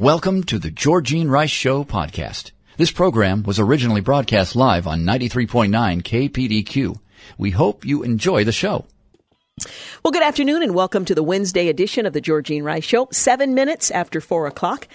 Welcome to the Georgene Rice Show podcast. This program was originally broadcast live on 93.9 KPDQ. We hope you enjoy the show. Well, good afternoon and welcome to the Wednesday edition of the Georgene Rice Show. Seven minutes after four o'clock.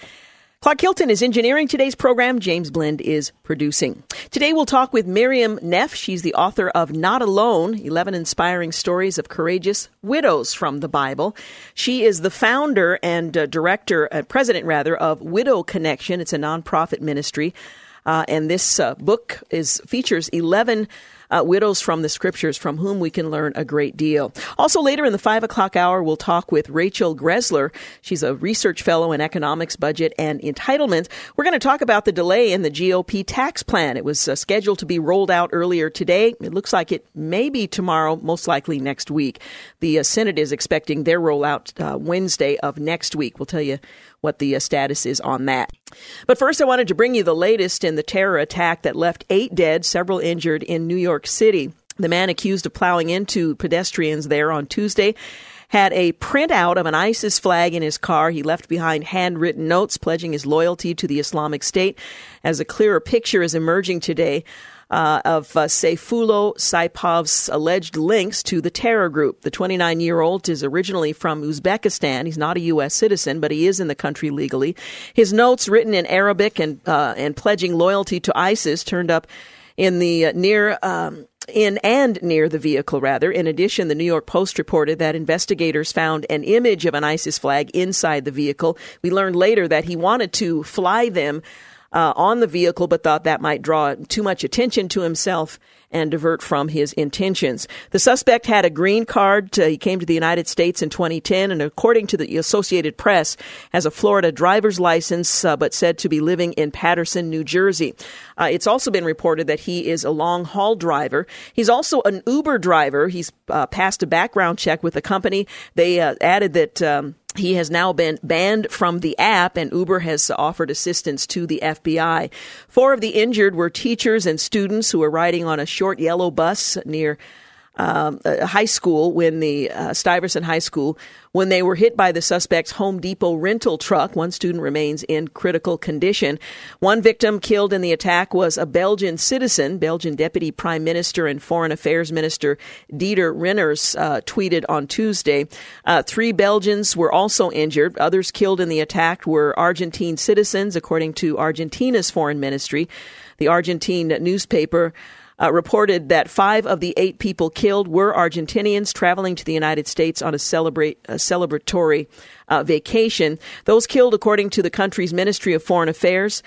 Clark Hilton is engineering today's program. James Blend is producing. Today we'll talk with Miriam Neff. She's the author of Not Alone 11 Inspiring Stories of Courageous Widows from the Bible. She is the founder and uh, director, uh, president rather, of Widow Connection. It's a nonprofit ministry. Uh, and this uh, book is features 11 uh, widows from the scriptures from whom we can learn a great deal. Also, later in the five o'clock hour, we'll talk with Rachel Greszler. She's a research fellow in economics, budget, and entitlement. We're going to talk about the delay in the GOP tax plan. It was uh, scheduled to be rolled out earlier today. It looks like it may be tomorrow, most likely next week. The uh, Senate is expecting their rollout uh, Wednesday of next week. We'll tell you what the uh, status is on that. But first, I wanted to bring you the latest in the terror attack that left eight dead, several injured in New York City. The man accused of plowing into pedestrians there on Tuesday had a printout of an ISIS flag in his car. He left behind handwritten notes pledging his loyalty to the Islamic State. As a clearer picture is emerging today, uh, of uh, Sayfullo Saipov's alleged links to the terror group. The 29 year old is originally from Uzbekistan. He's not a U.S. citizen, but he is in the country legally. His notes, written in Arabic and, uh, and pledging loyalty to ISIS, turned up in the uh, near um, in and near the vehicle, rather. In addition, the New York Post reported that investigators found an image of an ISIS flag inside the vehicle. We learned later that he wanted to fly them uh, on the vehicle, but thought that might draw too much attention to himself and divert from his intentions. The suspect had a green card. To, he came to the United States in 2010, and according to the Associated Press, has a Florida driver's license, uh, but said to be living in Paterson, New Jersey. Uh, it's also been reported that he is a long haul driver. He's also an Uber driver. He's uh, passed a background check with the company. They uh, added that. Um, he has now been banned from the app, and Uber has offered assistance to the FBI. Four of the injured were teachers and students who were riding on a short yellow bus near um, high school when the uh, Stuyvesant High School when they were hit by the suspect's Home Depot rental truck. One student remains in critical condition. One victim killed in the attack was a Belgian citizen. Belgian Deputy Prime Minister and Foreign Affairs Minister Didier Reynders uh, tweeted on Tuesday. Uh, three Belgians were also injured. Others killed in the attack were Argentine citizens, according to Argentina's foreign ministry. The Argentine newspaper uh, reported that five of the eight people killed were Argentinians traveling to the United States on a, celebrate, a celebratory uh, vacation. Those killed, according to the country's Ministry of Foreign Affairs,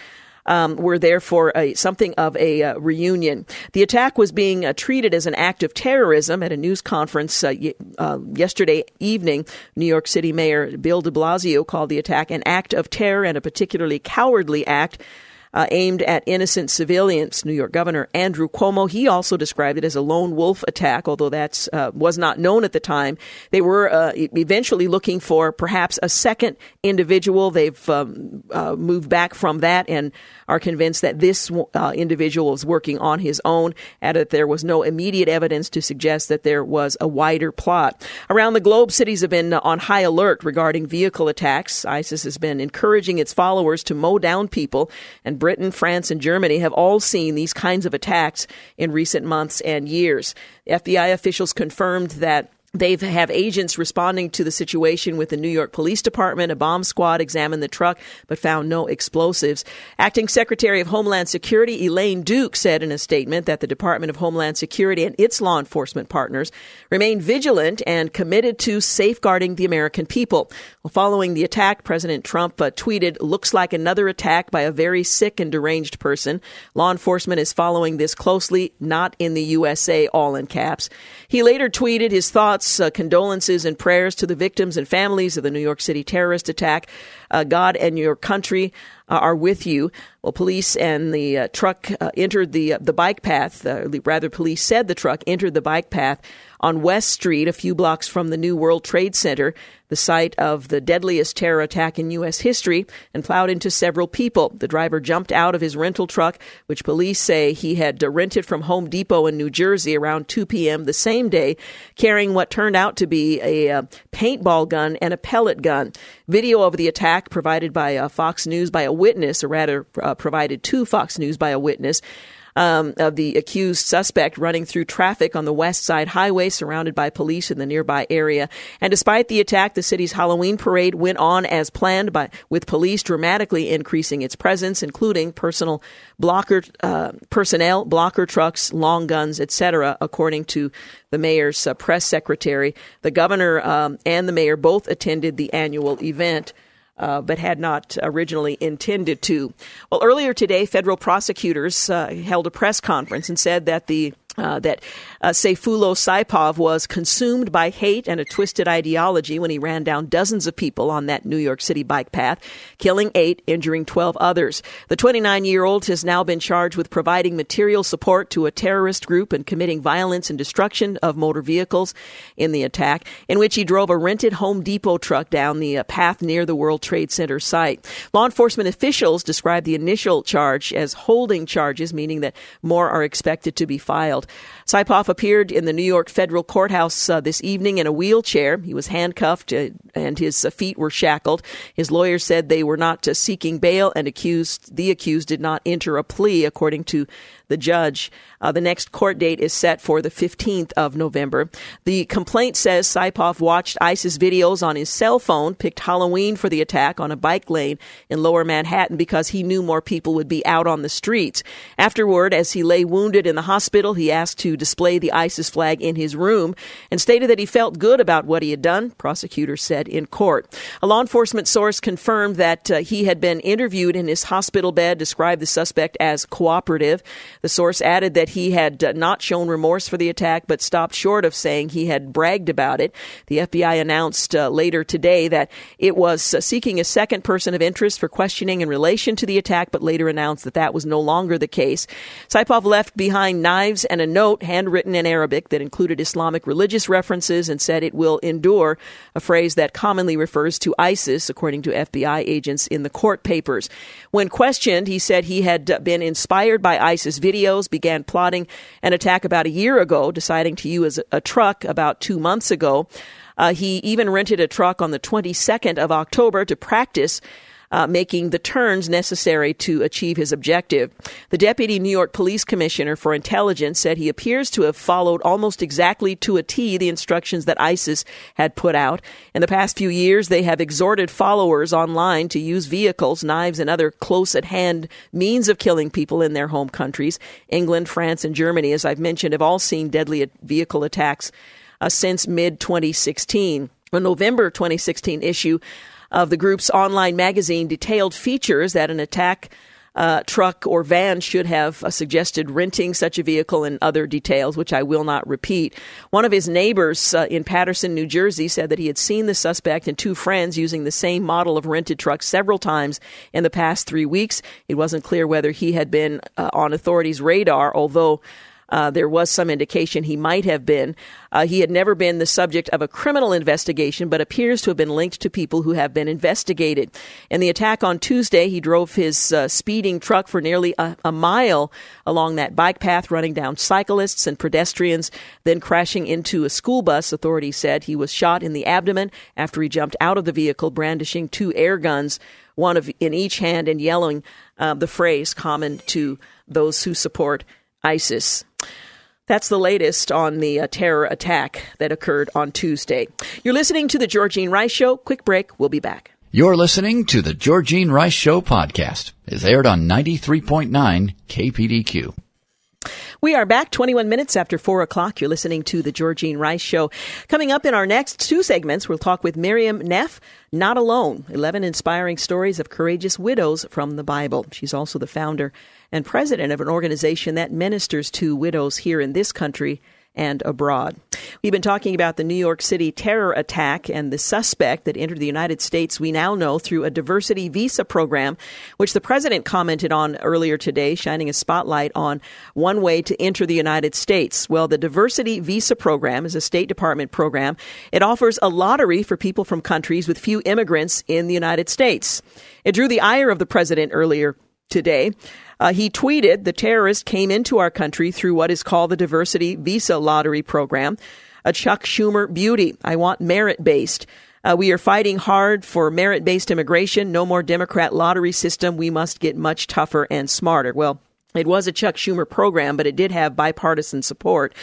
um, were there for a, something of a uh, reunion. The attack was being uh, treated as an act of terrorism at a news conference uh, y- uh, yesterday evening. New York City Mayor Bill de Blasio called the attack an act of terror and a particularly cowardly act uh, aimed at innocent civilians. New York Governor Andrew Cuomo he also described it as a lone wolf attack, although that uh, was not known at the time. They were uh, eventually looking for perhaps a second individual. They've um, uh, moved back from that and are convinced that this uh, individual was working on his own, and that there was no immediate evidence to suggest that there was a wider plot. Around the globe, cities have been on high alert regarding vehicle attacks. ISIS has been encouraging its followers to mow down people and Britain, France, and Germany have all seen these kinds of attacks in recent months and years. FBI officials confirmed that they have agents responding to the situation with the New York Police Department. A bomb squad examined the truck but found no explosives. Acting Secretary of Homeland Security Elaine Duke said in a statement that the Department of Homeland Security and its law enforcement partners remain vigilant and committed to safeguarding the American people. Well, following the attack, President Trump uh, tweeted, looks like another attack by a very sick and deranged person. Law enforcement is following this closely, not in the USA, all in caps. He later tweeted his thoughts uh, condolences, and prayers to the victims and families of the New York City terrorist attack. Uh, God and your country uh, are with you. Well, police and the uh, truck uh, entered the the bike path. rather, police said the truck entered the bike path on West Street, a few blocks from the New World Trade Center, the site of the deadliest terror attack in U.S. history, and plowed into several people. The driver jumped out of his rental truck, which police say he had rented from Home Depot in New Jersey around 2 p.m. the same day, carrying what turned out to be a, uh, paintball gun and a pellet gun. Video of the attack provided by uh, Fox News by a witness, or rather, uh, provided to Fox News by a witness um, of the accused suspect running through traffic on the West Side Highway, surrounded by police in the nearby area. And despite the attack, the city's Halloween parade went on as planned, by with police dramatically increasing its presence, including personal blocker uh, personnel, blocker trucks, long guns, etc. According to the mayor's uh, press secretary, the governor um, and the mayor both attended the annual event uh, but had not originally intended to. Well, earlier today, federal prosecutors uh, held a press conference and said that the uh, that uh, Sayfullo Saipov was consumed by hate and a twisted ideology when he ran down dozens of people on that New York City bike path, killing eight, injuring 12 others. The 29 year old has now been charged with providing material support to a terrorist group and committing violence and destruction of motor vehicles in the attack, in which he drove a rented Home Depot truck down the uh, path near the World Trade Center site. Law enforcement officials described the initial charge as holding charges, meaning that more are expected to be filed world. Saipov appeared in the New York federal courthouse uh, this evening in a wheelchair. He was handcuffed uh, and his uh, feet were shackled. His lawyers said they were not uh, seeking bail and accused the accused did not enter a plea according to the judge. Uh, the next court date is set for the 15th of November. The complaint says Saipov watched ISIS videos on his cell phone, picked Halloween for the attack on a bike lane in lower Manhattan because he knew more people would be out on the streets. Afterward, as he lay wounded in the hospital, he asked to display the ISIS flag in his room and stated that he felt good about what he had done, prosecutors said in court. A law enforcement source confirmed that uh, he had been interviewed in his hospital bed, described the suspect as cooperative. The source added that he had uh, not shown remorse for the attack, but stopped short of saying he had bragged about it. The FBI announced uh, later today that it was uh, seeking a second person of interest for questioning in relation to the attack, but later announced that that was no longer the case. Saipov left behind knives and a note handwritten in Arabic that included Islamic religious references and said it will endure, a phrase that commonly refers to ISIS, according to FBI agents in the court papers. When questioned, he said he had been inspired by ISIS videos videos, began plotting an attack about a year ago, deciding to use a truck about two months ago. Uh, he even rented a truck on the 22nd of October to practice uh, making the turns necessary to achieve his objective. The deputy New York Police Commissioner for Intelligence said he appears to have followed almost exactly to a T the instructions that ISIS had put out. In the past few years, they have exhorted followers online to use vehicles, knives, and other close at hand means of killing people in their home countries. England, France, and Germany, as I've mentioned, have all seen deadly vehicle attacks uh, since mid 2016. A November 2016 issue of the group's online magazine detailed features that an attack uh, truck or van should have uh, suggested renting such a vehicle and other details, which I will not repeat. One of his neighbors uh, in Paterson, New Jersey, said that he had seen the suspect and two friends using the same model of rented truck several times in the past three weeks. It wasn't clear whether he had been uh, on authorities' radar, although uh, there was some indication he might have been. Uh, he had never been the subject of a criminal investigation, but appears to have been linked to people who have been investigated. In the attack on Tuesday, he drove his uh, speeding truck for nearly a, a mile along that bike path, running down cyclists and pedestrians, then crashing into a school bus. Authorities said he was shot in the abdomen after he jumped out of the vehicle, brandishing two air guns one of in each hand and yelling uh, the phrase common to those who support ISIS. That's the latest on the uh, terror attack that occurred on Tuesday. You're listening to the Georgene Rice Show. Quick break. We'll be back. You're listening to the Georgene Rice Show podcast. It's aired on 93.9 KPDQ. We are back 21 minutes after 4 o'clock. You're listening to the Georgene Rice Show. Coming up in our next two segments, we'll talk with Miriam Neff, Not Alone 11 Inspiring Stories of Courageous Widows from the Bible. She's also the founder and president of an organization that ministers to widows here in this country and abroad. We've been talking about the New York City terror attack and the suspect that entered the United States, we now know through a diversity visa program, which the president commented on earlier today, shining a spotlight on one way to enter the United States. Well, the diversity visa program is a State Department program. It offers a lottery for people from countries with few immigrants in the United States. It drew the ire of the president earlier today. Uh, he tweeted the terrorist came into our country through what is called the Diversity Visa Lottery Program, a Chuck Schumer beauty. I want merit based. Uh, we are fighting hard for merit based immigration. No more Democrat lottery system. We must get much tougher and smarter. Well, it was a Chuck Schumer program, but it did have bipartisan support.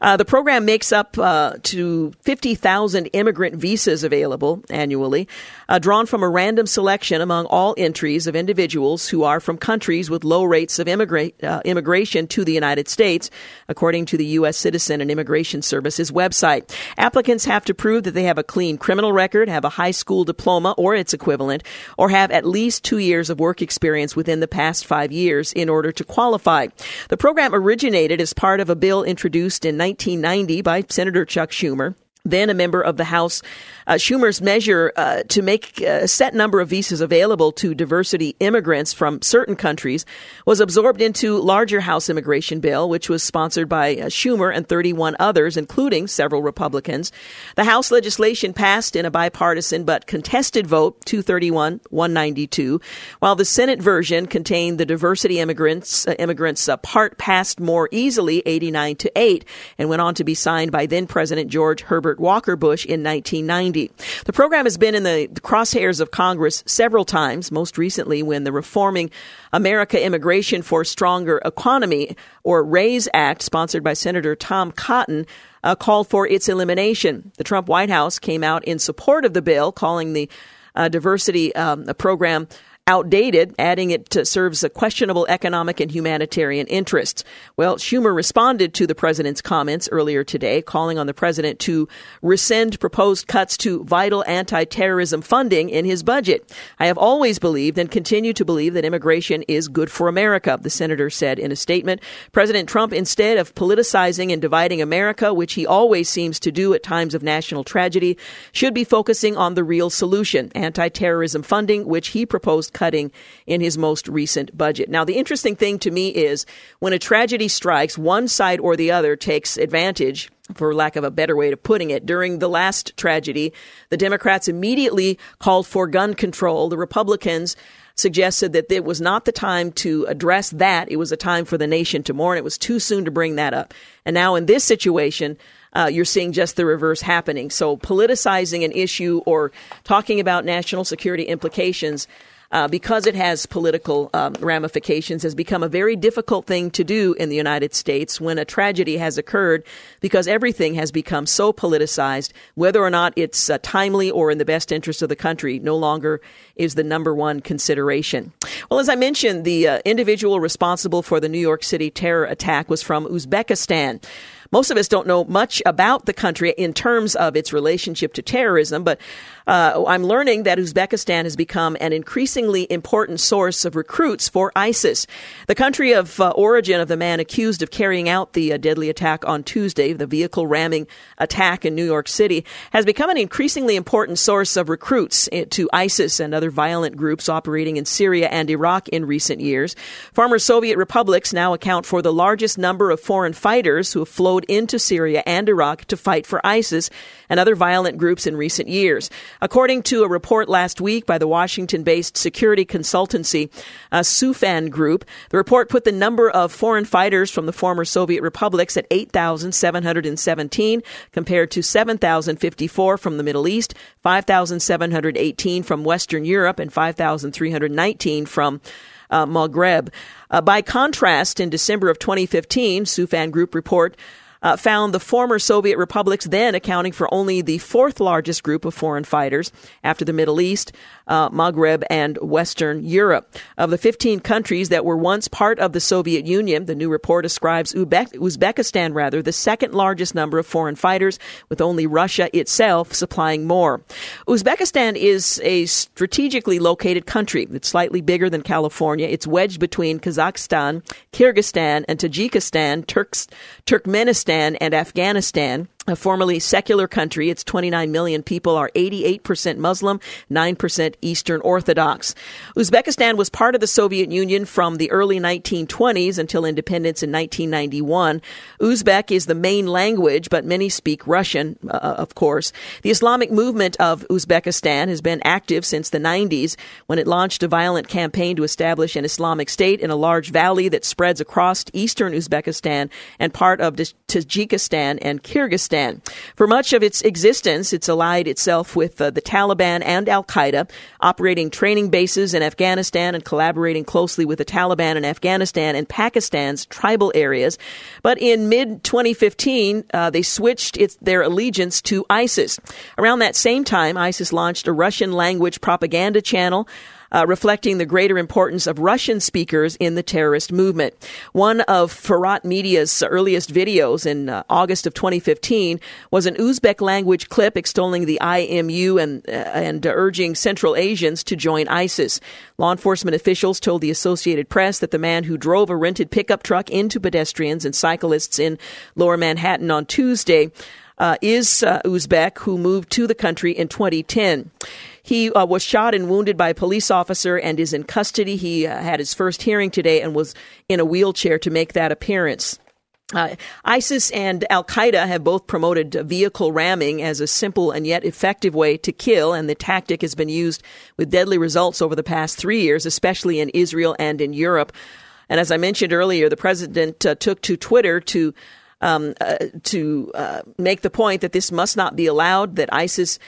Uh, the program makes up uh, to 50,000 immigrant visas available annually, uh, drawn from a random selection among all entries of individuals who are from countries with low rates of immigra- uh, immigration to the United States, according to the U.S. Citizen and Immigration Services website. Applicants have to prove that they have a clean criminal record, have a high school diploma or its equivalent, or have at least two years of work experience within the past five years in order to qualify. The program originated as part of a bill introduced in 1990 by Senator Chuck Schumer then a member of the House, uh, Schumer's measure uh, to make a set number of visas available to diversity immigrants from certain countries was absorbed into larger House immigration bill, which was sponsored by uh, Schumer and 31 others, including several Republicans. The House legislation passed in a bipartisan but contested vote, 231, 192, while the Senate version contained the diversity immigrants uh, immigrants uh, part passed more easily, 89 to 8, and went on to be signed by then President George Herbert Walker Bush in 1990. The program has been in the crosshairs of Congress several times, most recently when the Reforming America Immigration for Stronger Economy, or RAISE Act, sponsored by Senator Tom Cotton, uh, called for its elimination. The Trump White House came out in support of the bill, calling the uh, diversity um, program outdated, adding it to serves a questionable economic and humanitarian interests. Well, Schumer responded to the president's comments earlier today, calling on the president to rescind proposed cuts to vital anti-terrorism funding in his budget. I have always believed and continue to believe that immigration is good for America, the senator said in a statement. President Trump, instead of politicizing and dividing America, which he always seems to do at times of national tragedy, should be focusing on the real solution, anti-terrorism funding, which he proposed cutting in his most recent budget. Now, the interesting thing to me is when a tragedy strikes, one side or the other takes advantage for lack of a better way of putting it. During the last tragedy, the Democrats immediately called for gun control. The Republicans suggested that it was not the time to address that. It was a time for the nation to mourn. It was too soon to bring that up. And now in this situation, uh, you're seeing just the reverse happening. So politicizing an issue or talking about national security implications uh, because it has political um, ramifications, has become a very difficult thing to do in the United States when a tragedy has occurred because everything has become so politicized. Whether or not it's uh, timely or in the best interest of the country no longer is the number one consideration. Well, as I mentioned, the uh, individual responsible for the New York City terror attack was from Uzbekistan. Most of us don't know much about the country in terms of its relationship to terrorism, but uh, I'm learning that Uzbekistan has become an increasingly important source of recruits for ISIS. The country of uh, origin of the man accused of carrying out the uh, deadly attack on Tuesday, the vehicle ramming attack in New York City, has become an increasingly important source of recruits eh, to ISIS and other violent groups operating in Syria and Iraq in recent years. Former Soviet republics now account for the largest number of foreign fighters who have flowed into Syria and Iraq to fight for ISIS and other violent groups in recent years. According to a report last week by the Washington based security consultancy uh, Soufan Group, the report put the number of foreign fighters from the former Soviet republics at 8,717 compared to 7,054 from the Middle East, 5,718 from Western Europe, and 5,319 from uh, Maghreb. Uh, by contrast, in December of 2015, Soufan Group report uh, found the former Soviet republics then accounting for only the fourth largest group of foreign fighters after the Middle East, uh, Maghreb, and Western Europe. Of the 15 countries that were once part of the Soviet Union, the new report ascribes Uzbek- Uzbekistan, rather, the second largest number of foreign fighters, with only Russia itself supplying more. Uzbekistan is a strategically located country. It's slightly bigger than California. It's wedged between Kazakhstan, Kyrgyzstan, and Tajikistan, Turks, Turkmenistan, and Afghanistan a formerly secular country. Its 29 million people are 88% Muslim, 9% Eastern Orthodox. Uzbekistan was part of the Soviet Union from the early 1920s until independence in 1991. Uzbek is the main language, but many speak Russian, uh, of course. The Islamic movement of Uzbekistan has been active since the 90s when it launched a violent campaign to establish an Islamic state in a large valley that spreads across eastern Uzbekistan and part of Tajikistan and Kyrgyzstan. Afghanistan. For much of its existence, it's allied itself with uh, the Taliban and Al Qaeda, operating training bases in Afghanistan and collaborating closely with the Taliban in Afghanistan and Pakistan's tribal areas. But in mid 2015, uh, they switched its, their allegiance to ISIS. Around that same time, ISIS launched a Russian language propaganda channel uh, reflecting the greater importance of Russian speakers in the terrorist movement. One of Furat Media's earliest videos in uh, August of 2015 was an Uzbek language clip extolling the IMU and, uh, and urging Central Asians to join ISIS. Law enforcement officials told the Associated Press that the man who drove a rented pickup truck into pedestrians and cyclists in lower Manhattan on Tuesday uh, is uh, Uzbek, who moved to the country in 2010. He uh, was shot and wounded by a police officer and is in custody. He uh, had his first hearing today and was in a wheelchair to make that appearance. Uh, ISIS and Al Qaeda have both promoted vehicle ramming as a simple and yet effective way to kill, and the tactic has been used with deadly results over the past three years, especially in Israel and in Europe. And as I mentioned earlier, the president uh, took to Twitter to um, uh, to uh, make the point that this must not be allowed. That ISIS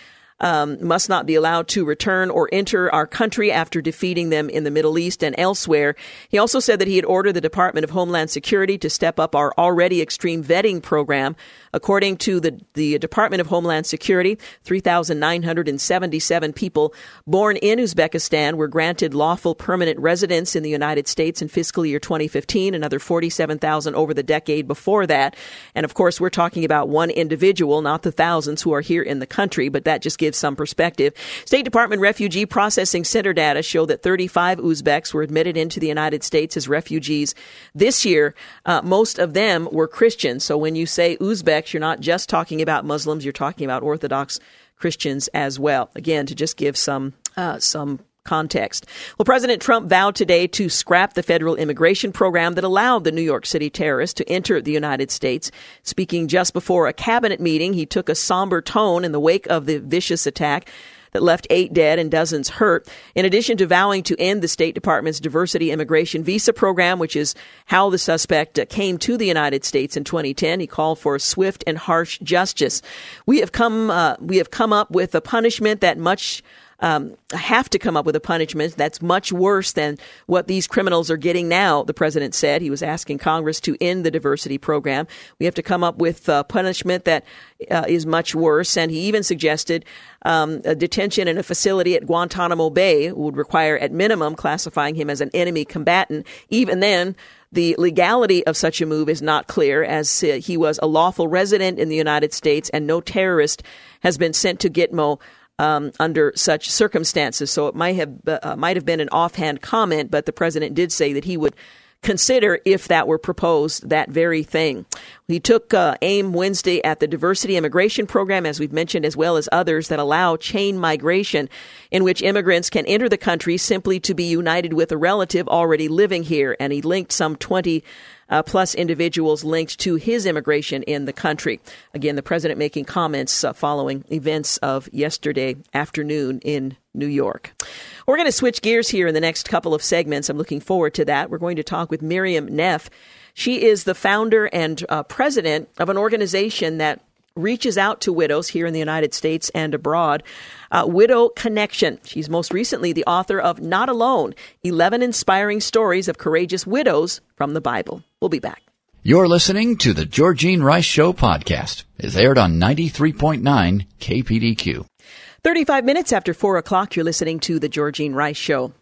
um, must not be allowed to return or enter our country after defeating them in the Middle East and elsewhere. He also said that he had ordered the Department of Homeland Security to step up our already extreme vetting program According to the, the Department of Homeland Security, 3,977 people born in Uzbekistan were granted lawful permanent residence in the United States in fiscal year 2015, another 47,000 over the decade before that. And of course, we're talking about one individual, not the thousands who are here in the country, but that just gives some perspective. State Department Refugee Processing Center data show that 35 Uzbeks were admitted into the United States as refugees this year. Uh, most of them were Christians. So when you say Uzbek, you're not just talking about Muslims, you're talking about Orthodox Christians as well. Again, to just give some uh, some context. Well, President Trump vowed today to scrap the federal immigration program that allowed the New York City terrorists to enter the United States. Speaking just before a cabinet meeting, he took a somber tone in the wake of the vicious attack that left eight dead and dozens hurt. In addition to vowing to end the State Department's diversity immigration visa program, which is how the suspect came to the United States in 2010, he called for swift and harsh justice. We have come, uh, we have come up with a punishment that much um, have to come up with a punishment that's much worse than what these criminals are getting now, the president said. He was asking Congress to end the diversity program. We have to come up with a punishment that uh, is much worse. And he even suggested um, a detention in a facility at Guantanamo Bay would require, at minimum, classifying him as an enemy combatant. Even then, the legality of such a move is not clear, as uh, he was a lawful resident in the United States and no terrorist has been sent to Gitmo um, under such circumstances. So it might have uh, might have been an offhand comment, but the president did say that he would consider if that were proposed that very thing. He took uh, aim Wednesday at the diversity immigration program, as we've mentioned, as well as others that allow chain migration, in which immigrants can enter the country simply to be united with a relative already living here. And he linked some 20 uh, plus individuals linked to his immigration in the country. Again, the president making comments uh, following events of yesterday afternoon in New York. We're going to switch gears here in the next couple of segments. I'm looking forward to that. We're going to talk with Miriam Neff. She is the founder and uh, president of an organization that reaches out to widows here in the United States and abroad. Uh, Widow Connection. She's most recently the author of Not Alone 11 Inspiring Stories of Courageous Widows from the Bible. We'll be back. You're listening to the Georgene Rice Show podcast. It's aired on 93.9 KPDQ. 35 minutes after 4 o'clock, you're listening to The Georgene Rice Show.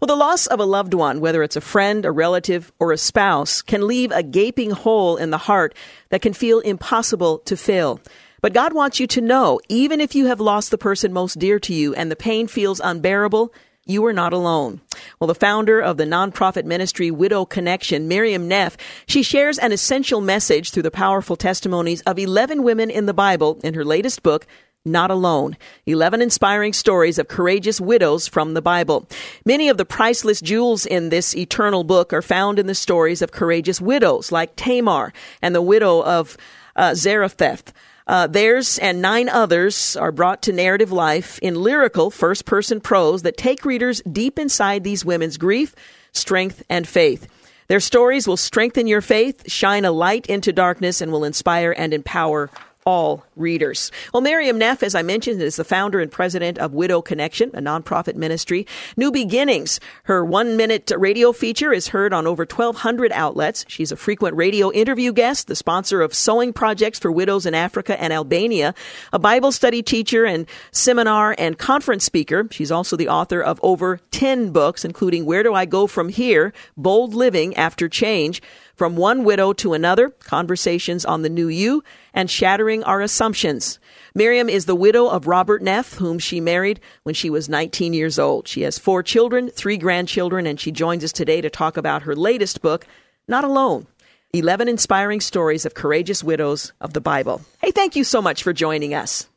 Well, the loss of a loved one, whether it's a friend, a relative, or a spouse, can leave a gaping hole in the heart that can feel impossible to fill. But God wants you to know, even if you have lost the person most dear to you and the pain feels unbearable, You are not alone. Well, the founder of the nonprofit ministry Widow Connection, Miriam Neff, she shares an essential message through the powerful testimonies of 11 women in the Bible in her latest book, not Alone 11 inspiring stories of courageous widows from the Bible. Many of the priceless jewels in this eternal book are found in the stories of courageous widows like Tamar and the widow of uh, Zarephath. Uh, theirs and nine others are brought to narrative life in lyrical first person prose that take readers deep inside these women's grief, strength, and faith. Their stories will strengthen your faith, shine a light into darkness, and will inspire and empower all readers. Well, Miriam Neff, as I mentioned, is the founder and president of Widow Connection, a nonprofit ministry. New Beginnings, her one minute radio feature is heard on over 1,200 outlets. She's a frequent radio interview guest, the sponsor of sewing projects for widows in Africa and Albania, a Bible study teacher and seminar and conference speaker. She's also the author of over 10 books, including Where Do I Go From Here? Bold Living After Change. From One Widow to Another, Conversations on the New You, and Shattering Our Assumptions. Miriam is the widow of Robert Neff, whom she married when she was 19 years old. She has four children, three grandchildren, and she joins us today to talk about her latest book, Not Alone 11 Inspiring Stories of Courageous Widows of the Bible. Hey, thank you so much for joining us.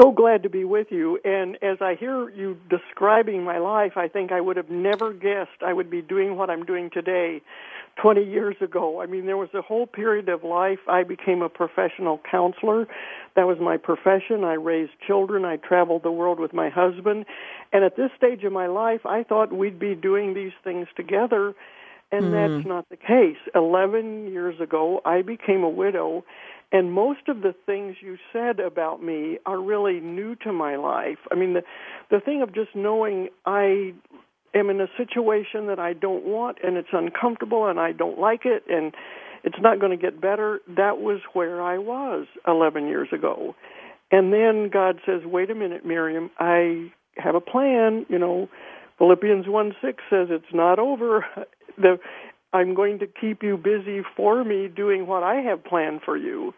So glad to be with you. And as I hear you describing my life, I think I would have never guessed I would be doing what I'm doing today 20 years ago. I mean, there was a whole period of life. I became a professional counselor. That was my profession. I raised children. I traveled the world with my husband. And at this stage of my life, I thought we'd be doing these things together. And mm. that's not the case. 11 years ago, I became a widow. And most of the things you said about me are really new to my life. I mean, the the thing of just knowing I am in a situation that I don't want and it's uncomfortable and I don't like it and it's not going to get better. That was where I was 11 years ago. And then God says, wait a minute, Miriam, I have a plan. You know, Philippians 1 6 says it's not over. The, I'm going to keep you busy for me doing what I have planned for you.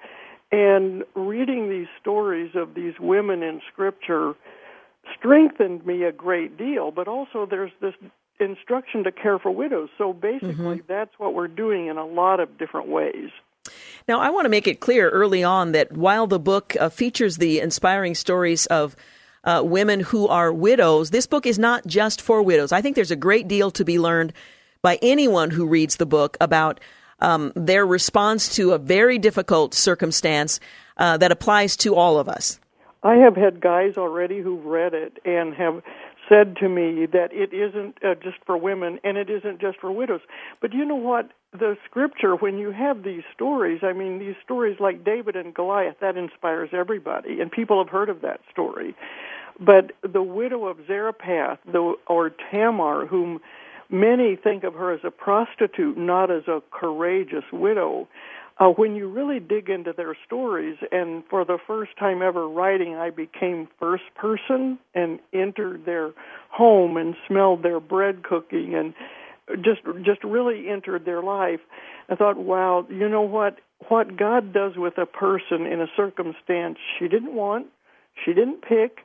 And reading these stories of these women in Scripture, strengthened me a great deal, but also there's this instruction to care for widows. So basically, mm-hmm. that's what we're doing in a lot of different ways. Now, I want to make it clear early on that while the book uh, features the inspiring stories of uh, women who are widows, this book is not just for widows. I think there's a great deal to be learned by anyone who reads the book about um, their response to a very difficult circumstance uh, that applies to all of us. I have had guys already who've read it and have said to me that it isn't uh, just for women and it isn't just for widows. But you know what? The scripture, when you have these stories, I mean, these stories like David and Goliath, that inspires everybody, and people have heard of that story. But the widow of Zarephath, the, or Tamar, whom many think of her as a prostitute, not as a courageous widow, uh, when you really dig into their stories, and for the first time ever writing, I became first person and entered their home and smelled their bread cooking and just just really entered their life. I thought, wow, you know what? What God does with a person in a circumstance she didn't want, she didn't pick,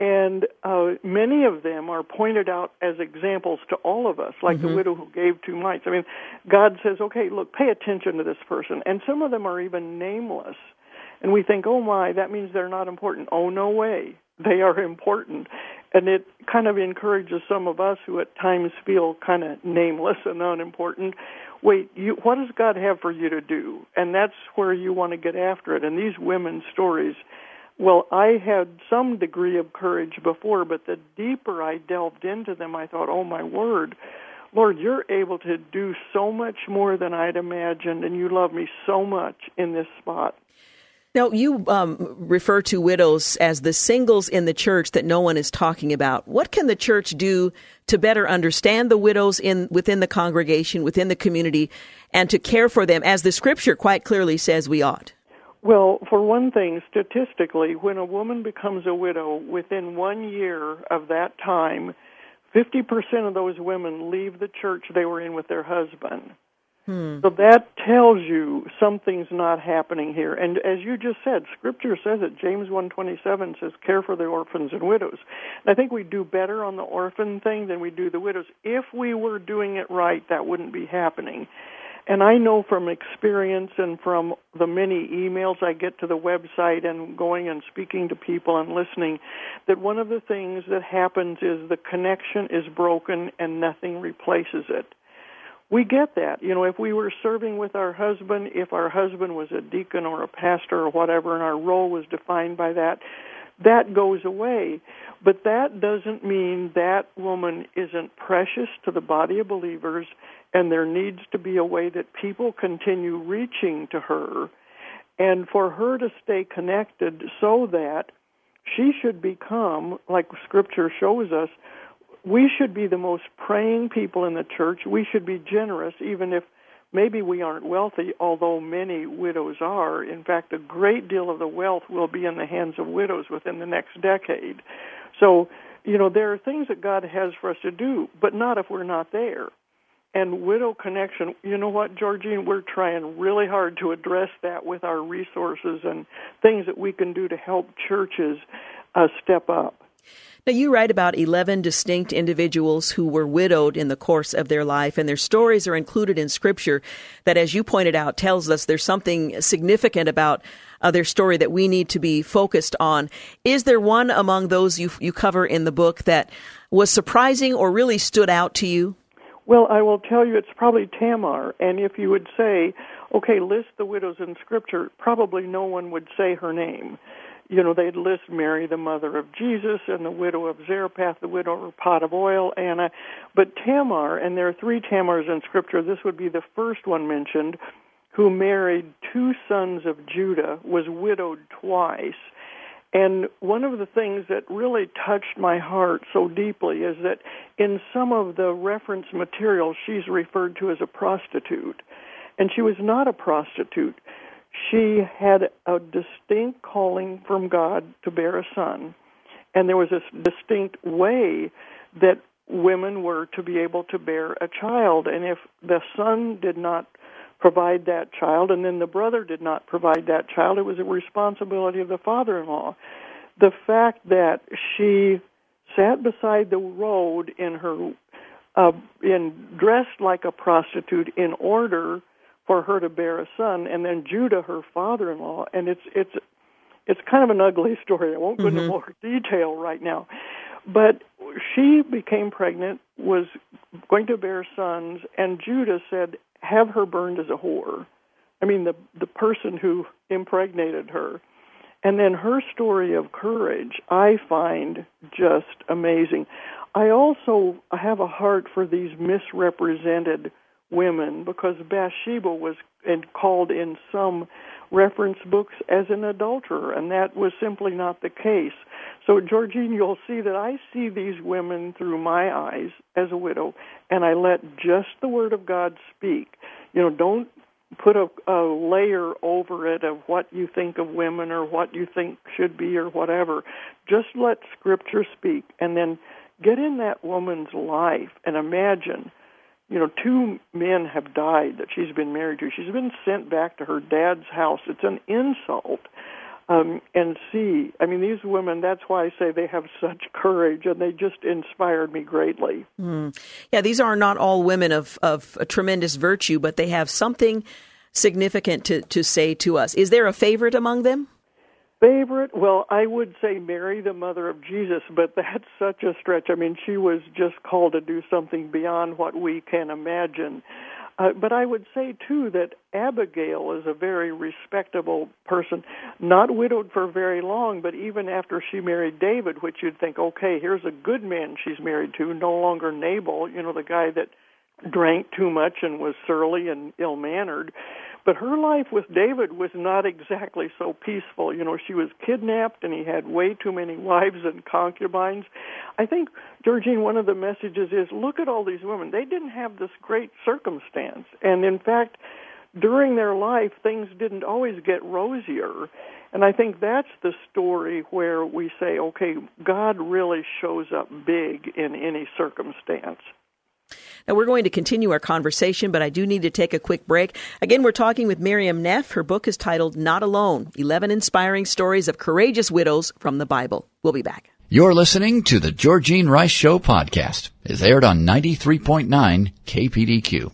and uh, many of them are pointed out as examples to all of us, like mm-hmm. the widow who gave two mites. I mean, God says, okay, look, pay attention to this person. And some of them are even nameless. And we think, oh my, that means they're not important. Oh, no way. They are important. And it kind of encourages some of us who at times feel kind of nameless and unimportant. Wait, you, what does God have for you to do? And that's where you want to get after it. And these women's stories well, I had some degree of courage before, but the deeper I delved into them, I thought, oh my word, Lord, you're able to do so much more than I'd imagined, and you love me so much in this spot. Now, you um, refer to widows as the singles in the church that no one is talking about. What can the church do to better understand the widows in within the congregation, within the community, and to care for them, as the Scripture quite clearly says we ought? Well, for one thing, statistically, when a woman becomes a widow, within one year of that time, 50% of those women leave the church they were in with their husband. Hmm. So that tells you something's not happening here. And as you just said, Scripture says it. James one twenty seven says, "Care for the orphans and widows." And I think we do better on the orphan thing than we do the widows. If we were doing it right, that wouldn't be happening. And I know from experience and from the many emails I get to the website and going and speaking to people and listening that one of the things that happens is the connection is broken and nothing replaces it we get that. You know, if we were serving with our husband, if our husband was a deacon or a pastor or whatever, and our role was defined by that, that goes away. But that doesn't mean that woman isn't precious to the body of believers, and there needs to be a way that people continue reaching to her, and for her to stay connected so that she should become, like Scripture shows us, we should be the most praying people in the church. We should be generous, even if maybe we aren't wealthy, although many widows are. In fact, a great deal of the wealth will be in the hands of widows within the next decade. So, you know, there are things that God has for us to do, but not if we're not there. And widow connection, you know what, georgene we're trying really hard to address that with our resources and things that we can do to help churches uh, step up. Now, you write about 11 distinct individuals who were widowed in the course of their life, and their stories are included in Scripture that, as you pointed out, tells us there's something significant about uh, their story that we need to be focused on. Is there one among those you, you cover in the book that was surprising or really stood out to you? Well, I will tell you it's probably Tamar, and if you would say, okay, list the widows in Scripture, probably no one would say her name you know, they'd list Mary, the mother of Jesus, and the widow of Zarephath, the widow of pot of oil, Anna. But Tamar, and there are three Tamars in Scripture, this would be the first one mentioned, who married two sons of Judah, was widowed twice. And one of the things that really touched my heart so deeply is that in some of the reference material, she's referred to as a prostitute. And she was not a prostitute she had a distinct calling from God to bear a son, and there was a distinct way that women were to be able to bear a child. And if the son did not provide that child, and then the brother did not provide that child, it was a responsibility of the father in law. The fact that she sat beside the road in her uh, in dressed like a prostitute in order for her to bear a son, and then Judah, her father-in-law, and it's it's it's kind of an ugly story. I won't go mm-hmm. into more detail right now, but she became pregnant, was going to bear sons, and Judah said, "Have her burned as a whore." I mean, the the person who impregnated her. And then her story of courage, I find just amazing. I also have a heart for these misrepresented women because Bathsheba was called in some reference books as an adulterer, and that was simply not the case. So, Georgene, you'll see that I see these women through my eyes as a widow, and I let just the Word of God speak. You know, don't put a, a layer over it of what you think of women or what you think should be or whatever. Just let Scripture speak, and then get in that woman's life and imagine you know, two men have died that she's been married to. She's been sent back to her dad's house. It's an insult. Um, and see, I mean, these women, that's why I say they have such courage, and they just inspired me greatly. Mm. Yeah, these are not all women of, of a tremendous virtue, but they have something significant to, to say to us. Is there a favorite among them? Favorite? Well, I would say Mary, the mother of Jesus, but that's such a stretch. I mean, she was just called to do something beyond what we can imagine. Uh, but I would say, too, that Abigail is a very respectable person, not widowed for very long, but even after she married David, which you'd think, okay, here's a good man she's married to, no longer Nabal, you know, the guy that drank too much and was surly and ill mannered. But her life with David was not exactly so peaceful. You know, she was kidnapped and he had way too many wives and concubines. I think, Georgene, one of the messages is look at all these women. They didn't have this great circumstance. And in fact, during their life, things didn't always get rosier. And I think that's the story where we say, okay, God really shows up big in any circumstance. Now, we're going to continue our conversation, but I do need to take a quick break. Again, we're talking with Miriam Neff. Her book is titled Not Alone 11 Inspiring Stories of Courageous Widows from the Bible. We'll be back. You're listening to the Georgene Rice Show podcast. It's aired on 93.9 KPDQ.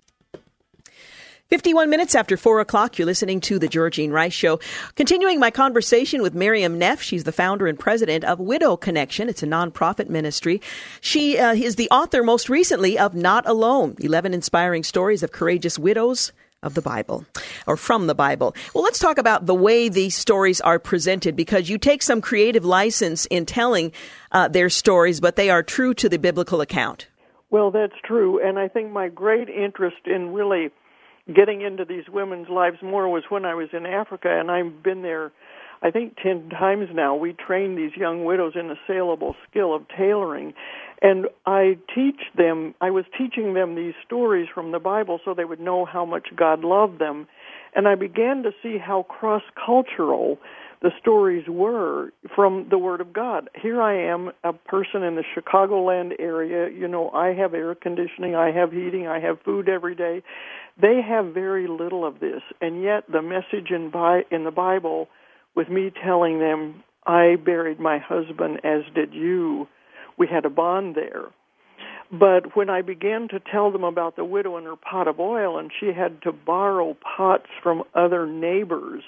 51 minutes after 4 o'clock, you're listening to The Georgene Rice Show. Continuing my conversation with Miriam Neff. She's the founder and president of Widow Connection. It's a nonprofit ministry. She uh, is the author most recently of Not Alone 11 Inspiring Stories of Courageous Widows of the Bible or from the Bible. Well, let's talk about the way these stories are presented because you take some creative license in telling uh, their stories, but they are true to the biblical account. Well, that's true. And I think my great interest in really getting into these women's lives more was when I was in Africa, and I've been there, I think, 10 times now. We train these young widows in the saleable skill of tailoring. And I teach them, I was teaching them these stories from the Bible so they would know how much God loved them. And I began to see how cross cultural the stories were from the Word of God. Here I am, a person in the Chicagoland area. You know, I have air conditioning, I have heating, I have food every day. They have very little of this, and yet the message in, Bi- in the Bible, with me telling them, I buried my husband, as did you, we had a bond there. But when I began to tell them about the widow and her pot of oil, and she had to borrow pots from other neighbors,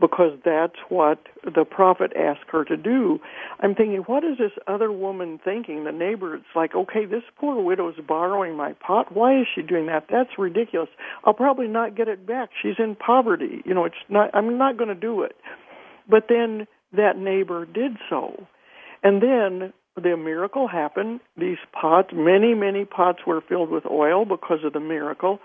because that's what the prophet asked her to do. I'm thinking, what is this other woman thinking? The neighbor, it's like, okay, this poor widow's borrowing my pot. Why is she doing that? That's ridiculous. I'll probably not get it back. She's in poverty. You know, it's not, I'm not going to do it. But then that neighbor did so. And then the miracle happened. These pots, many, many pots were filled with oil because of the miracle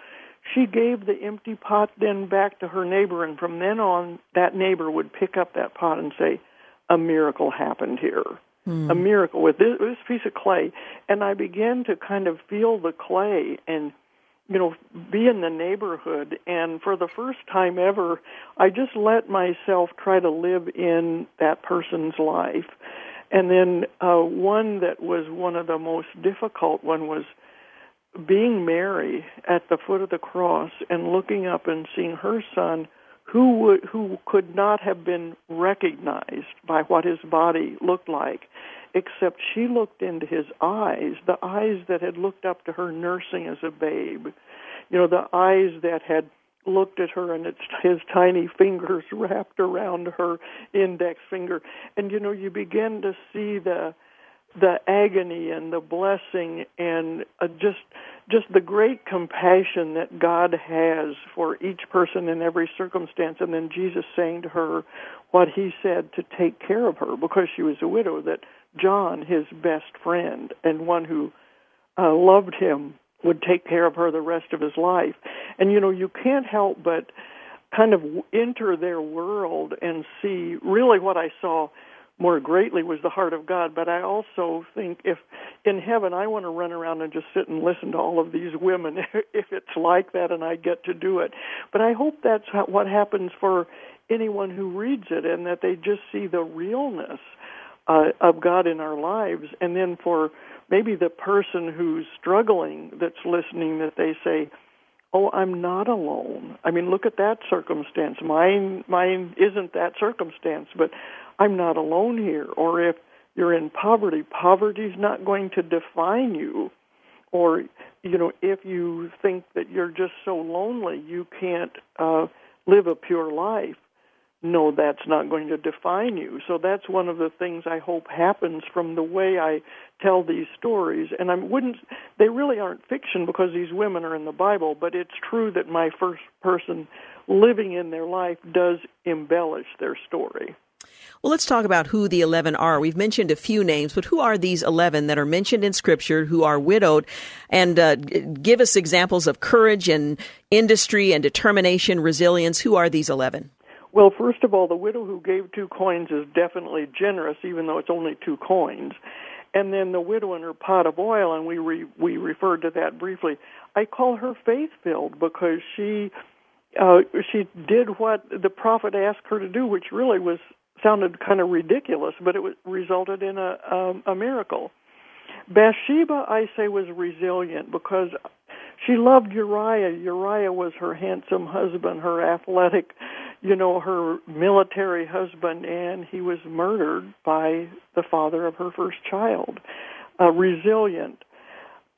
she gave the empty pot then back to her neighbor, and from then on, that neighbor would pick up that pot and say, A miracle happened here. Mm. A miracle with this, this piece of clay. And I began to kind of feel the clay and, you know, be in the neighborhood. And for the first time ever, I just let myself try to live in that person's life. And then uh, one that was one of the most difficult one was being Mary at the foot of the cross and looking up and seeing her son who would who could not have been recognized by what his body looked like except she looked into his eyes the eyes that had looked up to her nursing as a babe. You know the eyes that had looked at her and it's his tiny fingers wrapped around her index finger. And you know you begin to see the the agony and the blessing and uh, just just the great compassion that God has for each person in every circumstance. And then Jesus saying to her what he said to take care of her because she was a widow that John his best friend and one who uh, loved him would take care of her the rest of his life. And you know you can't help but kind of enter their world and see really what I saw more greatly was the heart of God. But I also think if in heaven I want to run around and just sit and listen to all of these women, if it's like that and I get to do it. But I hope that's what happens for anyone who reads it and that they just see the realness uh, of God in our lives. And then for maybe the person who's struggling that's listening, that they say, oh i'm not alone i mean look at that circumstance mine mine isn't that circumstance but I'm not alone here. Or if you're in poverty, poverty's not going to define you. Or, you know, if you think that you're just so lonely you can't uh, live a pure life, no, that's not going to define you. So that's one of the things I hope happens from the way I tell these stories. And I wouldn't, they really aren't fiction because these women are in the Bible, but it's true that my first person living in their life does embellish their story. Well, let's talk about who the 11 are. We've mentioned a few names, but who are these 11 that are mentioned in Scripture who are widowed? And uh, give us examples of courage and industry and determination, resilience. Who are these 11? Well, first of all, the widow who gave two coins is definitely generous, even though it's only two coins. And then the widow and her pot of oil, and we re, we referred to that briefly. I call her faith filled because she uh, she did what the prophet asked her to do, which really was sounded kind of ridiculous, but it resulted in a, um, a miracle. Bathsheba, I say, was resilient because She loved Uriah. Uriah was her handsome husband, her athletic, you know, her military husband, and he was murdered by the father of her first child. Uh, resilient,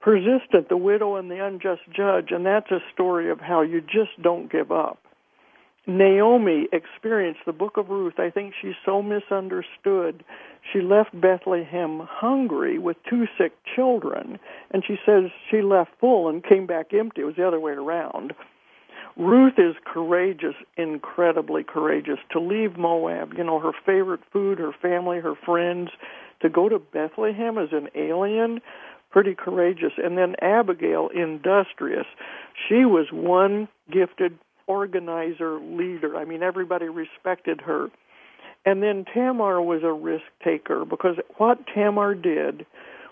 persistent, the widow and the unjust judge, and that's a story of how you just don't give up. Naomi experienced the book of Ruth. I think she's so misunderstood. She left Bethlehem hungry with two sick children, and she says she left full and came back empty. It was the other way around. Ruth is courageous, incredibly courageous, to leave Moab, you know, her favorite food, her family, her friends, to go to Bethlehem as an alien, pretty courageous. And then Abigail, industrious. She was one gifted organizer, leader. I mean, everybody respected her. And then Tamar was a risk taker because what Tamar did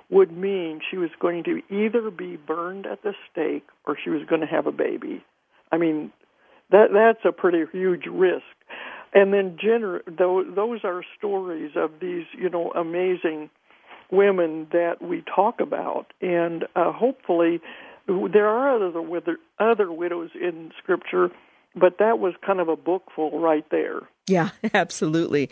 would mean she was going to either be burned at the stake or she was going to have a baby. I mean, that that's a pretty huge risk. And then gener- those are stories of these, you know, amazing women that we talk about, and uh, hopefully there are other other widows in Scripture, but that was kind of a bookful right there. Yeah, absolutely.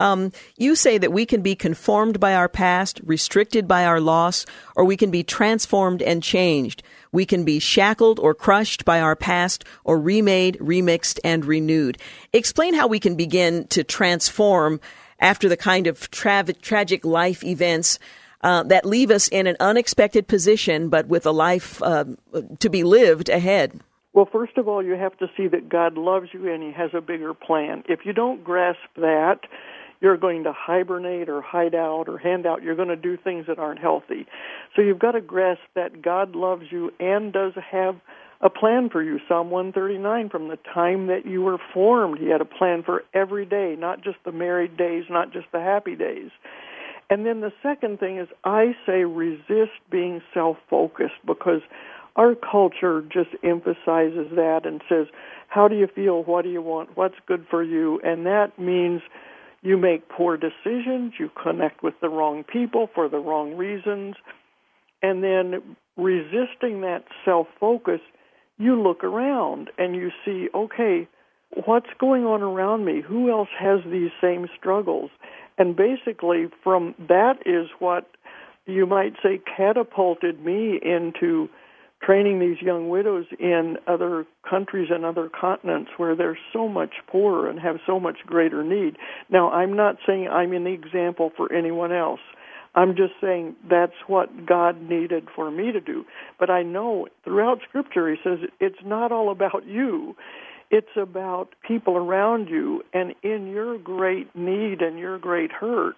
Um, you say that we can be conformed by our past, restricted by our loss, or we can be transformed and changed. We can be shackled or crushed by our past, or remade, remixed, and renewed. Explain how we can begin to transform after the kind of tra- tragic life events uh, that leave us in an unexpected position, but with a life uh, to be lived ahead? Well, first of all, you have to see that God loves you and He has a bigger plan. If you don't grasp that, you're going to hibernate or hide out or hand out. You're going to do things that aren't healthy. So you've got to grasp that God loves you and does have a plan for you. Psalm 139, from the time that you were formed, He had a plan for every day, not just the married days, not just the happy days. And then the second thing is I say resist being self-focused because our culture just emphasizes that and says, how do you feel? What do you want? What's good for you? And that means you make poor decisions, you connect with the wrong people for the wrong reasons, and then resisting that self-focus, you look around and you see, okay, what's going on around me? Who else has these same struggles? And basically, from that is what you might say catapulted me into training these young widows in other countries and other continents where they're so much poorer and have so much greater need. Now, I'm not saying I'm an example for anyone else. I'm just saying that's what God needed for me to do. But I know throughout Scripture, He says it's not all about you. It's about people around you, and in your great need and your great hurt,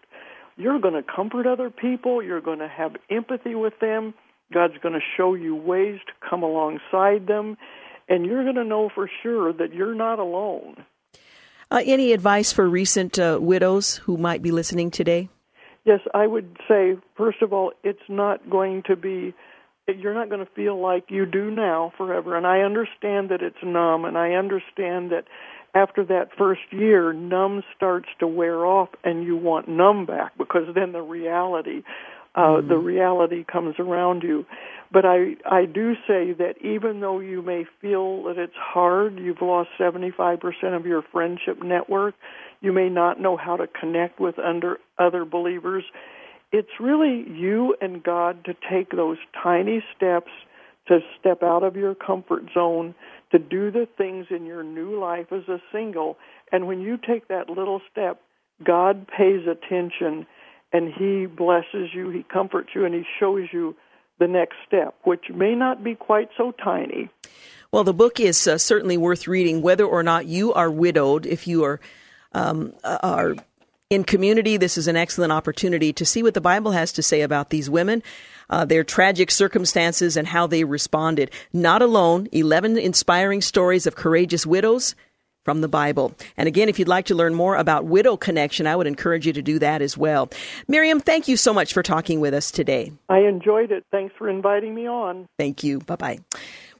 you're going to comfort other people. You're going to have empathy with them. God's going to show you ways to come alongside them, and you're going to know for sure that you're not alone. Uh, any advice for recent uh, widows who might be listening today? Yes, I would say, first of all, it's not going to be you're not going to feel like you do now forever. And I understand that it's numb, and I understand that after that first year, numb starts to wear off, and you want numb back because then the reality, uh, mm-hmm. the reality comes around you. But I, I do say that even though you may feel that it's hard, you've lost 75% of your friendship network, you may not know how to connect with under other believers it's really you and God to take those tiny steps to step out of your comfort zone, to do the things in your new life as a single. And when you take that little step, God pays attention and He blesses you, He comforts you, and He shows you the next step, which may not be quite so tiny. Well, the book is uh, certainly worth reading, whether or not you are widowed. If you are um, are in community, this is an excellent opportunity to see what the Bible has to say about these women, uh, their tragic circumstances, and how they responded. Not alone, 11 inspiring stories of courageous widows from the Bible. And again, if you'd like to learn more about Widow Connection, I would encourage you to do that as well. Miriam, thank you so much for talking with us today. I enjoyed it. Thanks for inviting me on. Thank you. Bye bye.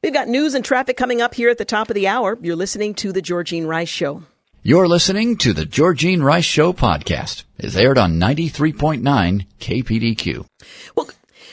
We've got news and traffic coming up here at the top of the hour. You're listening to The Georgene Rice Show. You're listening to the Georgene Rice Show podcast. It's aired on 93.9 KPDQ. Well,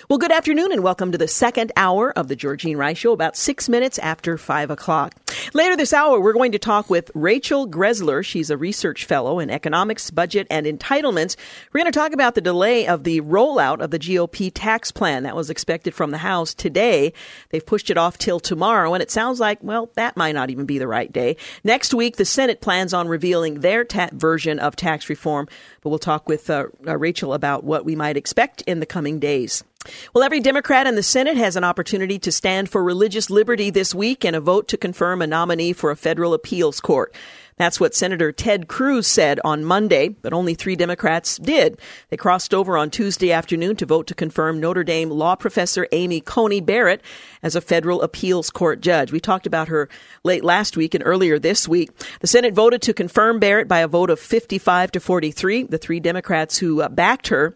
Well, good afternoon and welcome to the second hour of the Georgene Rice Show, about six minutes after five o'clock. Later this hour, we're going to talk with Rachel Greszler. She's a research fellow in economics, budget, and entitlements. We're going to talk about the delay of the rollout of the GOP tax plan that was expected from the House today. They've pushed it off till tomorrow, and it sounds like, well, that might not even be the right day. Next week, the Senate plans on revealing their ta- version of tax reform, but we'll talk with uh, uh, Rachel about what we might expect in the coming days. Well, every Democrat in the Senate has an opportunity to stand for religious liberty this week and a vote to confirm a nominee for a federal appeals court. That's what Senator Ted Cruz said on Monday, but only three Democrats did. They crossed over on Tuesday afternoon to vote to confirm Notre Dame law professor Amy Coney Barrett as a federal appeals court judge. We talked about her late last week and earlier this week. The Senate voted to confirm Barrett by a vote of 55 to 43. The three Democrats who uh, backed her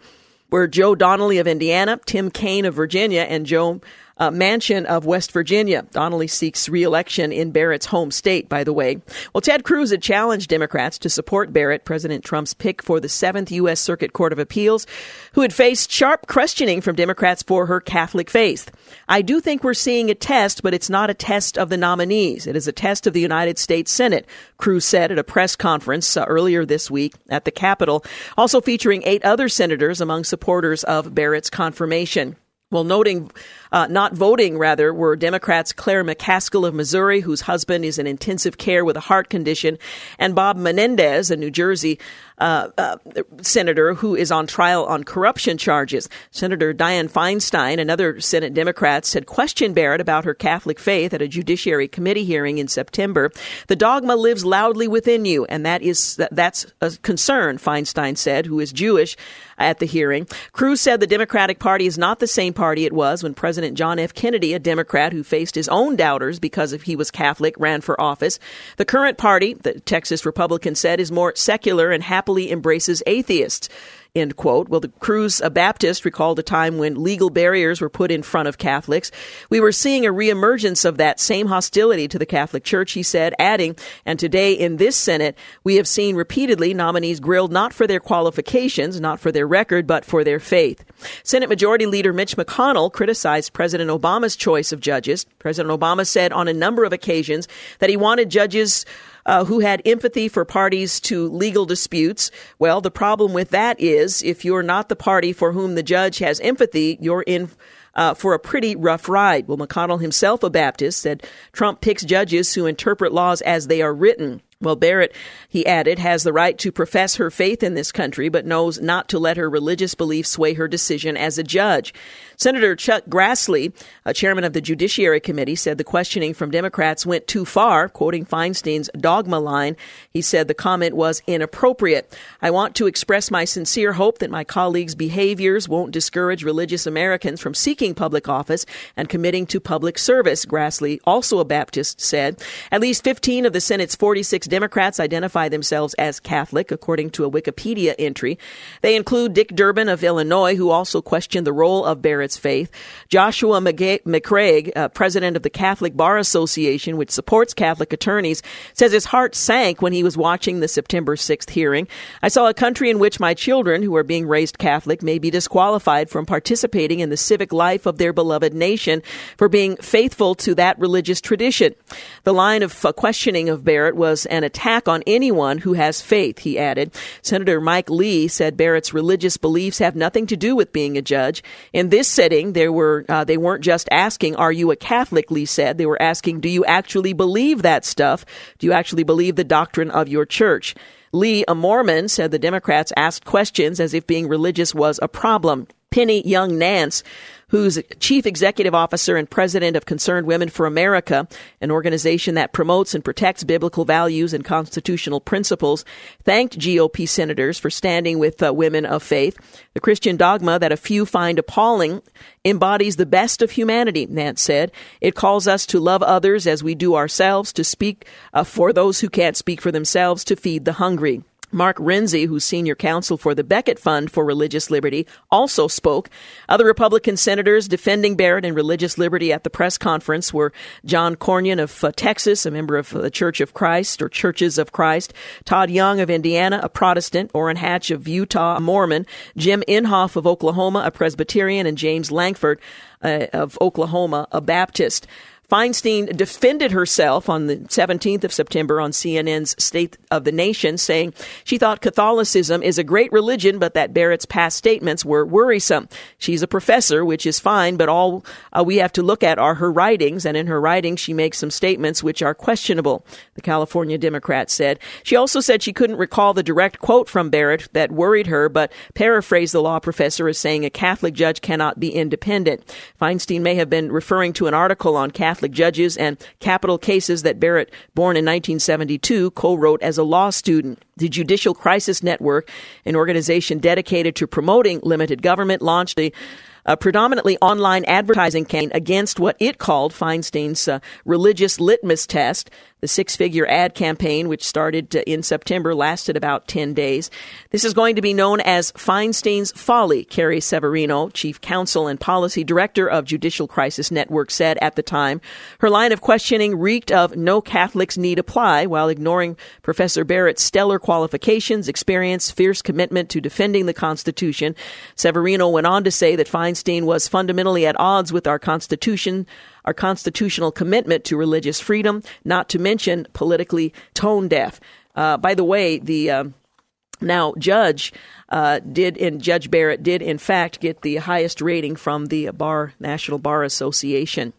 were Joe Donnelly of Indiana, Tim Kaine of Virginia, and Joe uh, Manchin of West Virginia. Donnelly seeks reelection in Barrett's home state, by the way. Well, Ted Cruz had challenged Democrats to support Barrett, President Trump's pick for the Seventh U.S. Circuit Court of Appeals, who had faced sharp questioning from Democrats for her Catholic faith. I do think we're seeing a test, but it's not a test of the nominees. It is a test of the United States Senate, Cruz said at a press conference uh, earlier this week at the Capitol, also featuring eight other senators among supporters of Barrett's confirmation. Well, noting uh, not voting, rather, were Democrats Claire McCaskill of Missouri, whose husband is in intensive care with a heart condition, and Bob Menendez, a New Jersey uh, uh, senator who is on trial on corruption charges. Senator Dianne Feinstein and other Senate Democrats had questioned Barrett about her Catholic faith at a Judiciary Committee hearing in September. The dogma lives loudly within you, and that is that's a concern, Feinstein said, who is Jewish at the hearing. Cruz said the Democratic Party is not the same party it was when President John F. Kennedy, a Democrat who faced his own doubters because he was Catholic, ran for office. The current party, the Texas Republican said, is more secular and happily embraces atheists. End quote. Well, the Cruz, a Baptist, recalled a time when legal barriers were put in front of Catholics. We were seeing a reemergence of that same hostility to the Catholic Church, he said, adding, and today in this Senate, we have seen repeatedly nominees grilled not for their qualifications, not for their record, but for their faith. Senate Majority Leader Mitch McConnell criticized President Obama's choice of judges. President Obama said on a number of occasions that he wanted judges uh, who had empathy for parties to legal disputes. Well, the problem with that is if you're not the party for whom the judge has empathy, you're in uh, for a pretty rough ride. Well, McConnell himself, a Baptist, said Trump picks judges who interpret laws as they are written. Well, Barrett, he added, has the right to profess her faith in this country, but knows not to let her religious beliefs sway her decision as a judge. Senator Chuck Grassley, a chairman of the Judiciary Committee, said the questioning from Democrats went too far, quoting Feinstein's dogma line. He said the comment was inappropriate. I want to express my sincere hope that my colleagues' behaviors won't discourage religious Americans from seeking public office and committing to public service, Grassley, also a Baptist, said. At least 15 of the Senate's 46 Democrats identify themselves as Catholic, according to a Wikipedia entry. They include Dick Durbin of Illinois, who also questioned the role of Barrett's faith. Joshua McCaig, uh, president of the Catholic Bar Association, which supports Catholic attorneys, says his heart sank when he was watching the September 6th hearing. I saw a country in which my children, who are being raised Catholic, may be disqualified from participating in the civic life of their beloved nation for being faithful to that religious tradition. The line of uh, questioning of Barrett was an attack on anyone who has faith, he added. Senator Mike Lee said Barrett's religious beliefs have nothing to do with being a judge. In this setting, there were uh, they weren't just asking, "Are you a Catholic?" Lee said they were asking, "Do you actually believe that stuff? Do you actually believe the doctrine of your church?" Lee, a Mormon, said the Democrats asked questions as if being religious was a problem. Penny Young Nance who's chief executive officer and president of Concerned Women for America, an organization that promotes and protects biblical values and constitutional principles, thanked GOP senators for standing with uh, women of faith. The Christian dogma that a few find appalling embodies the best of humanity, Nance said. It calls us to love others as we do ourselves, to speak uh, for those who can't speak for themselves, to feed the hungry. Mark Rienzi, who's senior counsel for the Becket Fund for Religious Liberty, also spoke. Other Republican senators defending Barrett and religious liberty at the press conference were John Cornyn of uh, Texas, a member of the Church of Christ or Churches of Christ, Todd Young of Indiana, a Protestant, Orrin Hatch of Utah, a Mormon, Jim Inhofe of Oklahoma, a Presbyterian, and James Lankford uh, of Oklahoma, a Baptist. Feinstein defended herself on the 17th of September on CNN's State of the Nation, saying she thought Catholicism is a great religion, but that Barrett's past statements were worrisome. She's a professor, which is fine, but all uh, we have to look at are her writings, and in her writings, she makes some statements which are questionable, the California Democrat said. She also said she couldn't recall the direct quote from Barrett that worried her, but paraphrased the law professor as saying a Catholic judge cannot be independent. Feinstein may have been referring to an article on Catholic Catholic judges and capital cases that Barrett, born in 1972, co wrote as a law student. The Judicial Crisis Network, an organization dedicated to promoting limited government, launched a a predominantly online advertising campaign against what it called Feinstein's uh, religious litmus test the six figure ad campaign, which started uh, in September, lasted about 10 days. This is going to be known as Feinstein's Folly, Carrie Severino, chief counsel and policy director of Judicial Crisis Network, said at the time. Her line of questioning reeked of no Catholics need apply while ignoring Professor Barrett's stellar qualifications, experience, fierce commitment to defending the Constitution. Severino went on to say that Feinstein was fundamentally at odds with our Constitution, our constitutional commitment to religious freedom, not to mention politically tone deaf. Uh, by the way, the uh, now judge uh, did in Judge Barrett did in fact get the highest rating from the Bar National Bar Association.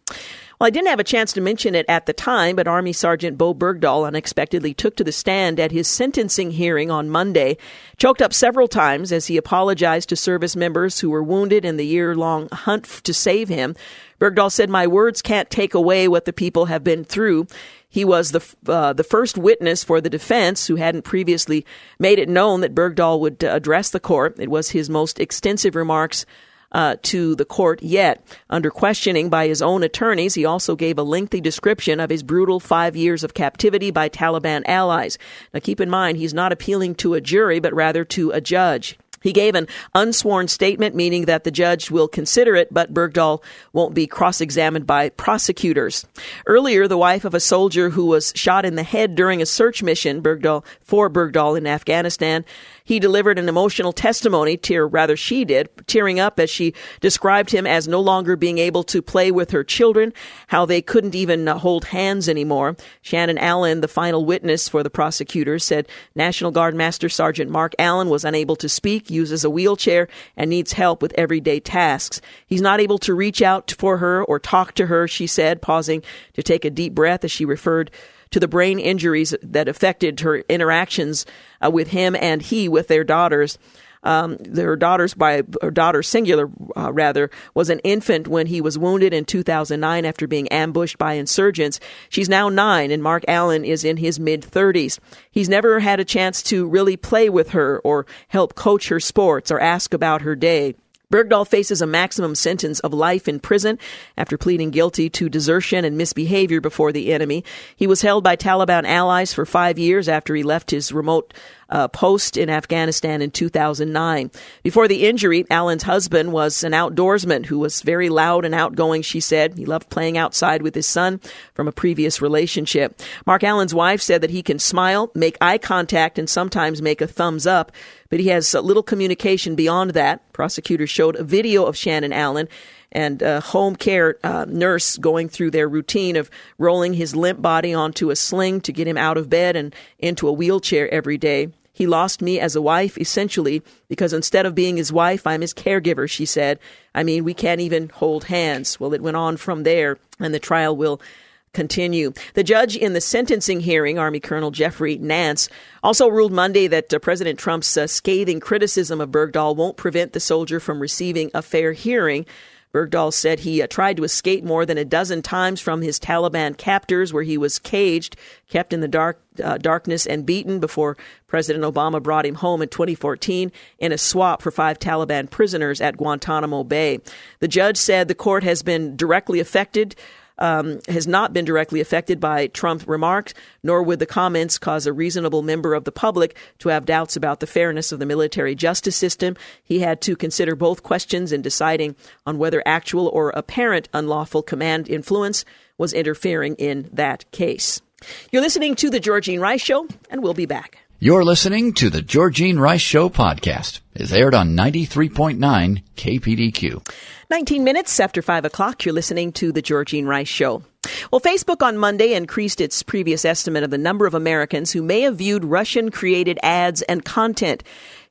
Well, I didn't have a chance to mention it at the time, but Army Sergeant Bowe Bergdahl unexpectedly took to the stand at his sentencing hearing on Monday, choked up several times as he apologized to service members who were wounded in the year long hunt to save him. Bergdahl said, My words can't take away what the people have been through. He was the uh, the first witness for the defense who hadn't previously made it known that Bergdahl would uh, address the court. It was his most extensive remarks uh, to the court yet. Under questioning by his own attorneys, he also gave a lengthy description of his brutal five years of captivity by Taliban allies. Now, keep in mind, he's not appealing to a jury, but rather to a judge. He gave an unsworn statement, meaning that the judge will consider it, but Bergdahl won't be cross examined by prosecutors. Earlier, the wife of a soldier who was shot in the head during a search mission Bergdahl, for Bergdahl in Afghanistan he delivered an emotional testimony, tear rather she did, tearing up as she described him as no longer being able to play with her children, how they couldn't even uh, hold hands anymore. Shannon Allen, the final witness for the prosecutors, said National Guard Master Sergeant Mark Allen was unable to speak, uses a wheelchair, and needs help with everyday tasks. He's not able to reach out for her or talk to her, she said, pausing to take a deep breath as she referred to the brain injuries that affected her interactions uh, with him and he with their daughters. Um, their daughters by her daughter singular uh, rather was an infant when he was wounded in 2009 after being ambushed by insurgents. She's now nine, and Mark Allen is in his mid 30s. He's never had a chance to really play with her or help coach her sports or ask about her day. Bergdahl faces a maximum sentence of life in prison after pleading guilty to desertion and misbehavior before the enemy. He was held by Taliban allies for five years after he left his remote uh, post in Afghanistan in 2009. Before the injury, Allen's husband was an outdoorsman who was very loud and outgoing, she said. He loved playing outside with his son from a previous relationship. Mark Allen's wife said that he can smile, make eye contact, and sometimes make a thumbs up, but he has little communication beyond that. Prosecutors showed a video of Shannon Allen and a home care uh, nurse going through their routine of rolling his limp body onto a sling to get him out of bed and into a wheelchair every day. He lost me as a wife, essentially, because instead of being his wife, I'm his caregiver, she said. I mean, we can't even hold hands. Well, it went on from there, and the trial will continue. The judge in the sentencing hearing, Army Colonel Jeffrey Nance, also ruled Monday that uh, President Trump's uh, scathing criticism of Bergdahl won't prevent the soldier from receiving a fair hearing. Bergdahl said he uh, tried to escape more than a dozen times from his Taliban captors, where he was caged, kept in the dark uh, darkness, and beaten before President Obama brought him home in 2014 in a swap for five Taliban prisoners at Guantanamo Bay. The judge said the court has been directly affected um, has not been directly affected by Trump remarks, nor would the comments cause a reasonable member of the public to have doubts about the fairness of the military justice system. He had to consider both questions in deciding on whether actual or apparent unlawful command influence was interfering in that case. You're listening to The Georgene Rice Show, and we'll be back. You're listening to the Georgene Rice Show podcast. It's aired on 93.9 KPDQ. 19 minutes after 5 o'clock, you're listening to The Georgene Rice Show. Well, Facebook on Monday increased its previous estimate of the number of Americans who may have viewed Russian created ads and content.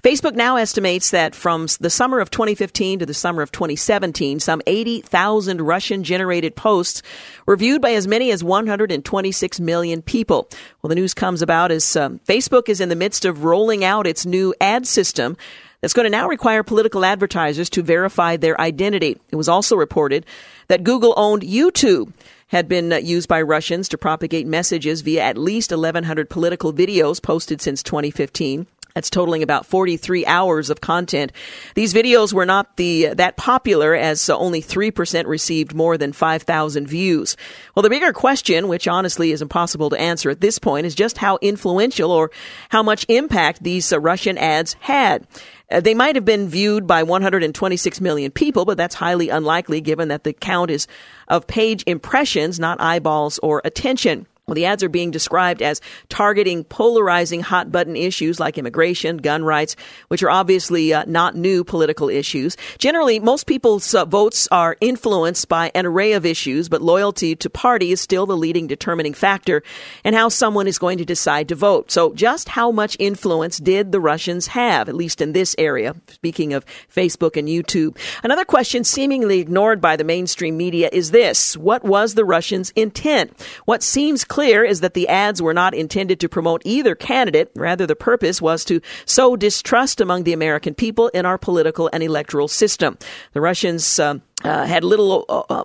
Facebook now estimates that from the summer of 2015 to the summer of 2017, some 80,000 Russian generated posts were viewed by as many as 126 million people. Well, the news comes about as um, Facebook is in the midst of rolling out its new ad system that's going to now require political advertisers to verify their identity. It was also reported that Google owned YouTube had been uh, used by Russians to propagate messages via at least 1,100 political videos posted since 2015. That's totaling about 43 hours of content. These videos were not the that popular as uh, only 3% received more than 5,000 views. Well, the bigger question, which honestly is impossible to answer at this point, is just how influential or how much impact these uh, Russian ads had. Uh, they might have been viewed by 126 million people, but that's highly unlikely given that the count is of page impressions, not eyeballs or attention. Well, the ads are being described as targeting polarizing hot button issues like immigration, gun rights, which are obviously uh, not new political issues. Generally, most people's uh, votes are influenced by an array of issues, but loyalty to party is still the leading determining factor in how someone is going to decide to vote. So, just how much influence did the Russians have, at least in this area? Speaking of Facebook and YouTube. Another question seemingly ignored by the mainstream media is this What was the Russians' intent? What seems clear clear is that the ads were not intended to promote either candidate. Rather, the purpose was to sow distrust among the American people in our political and electoral system. The Russians uh, uh, had little. Uh,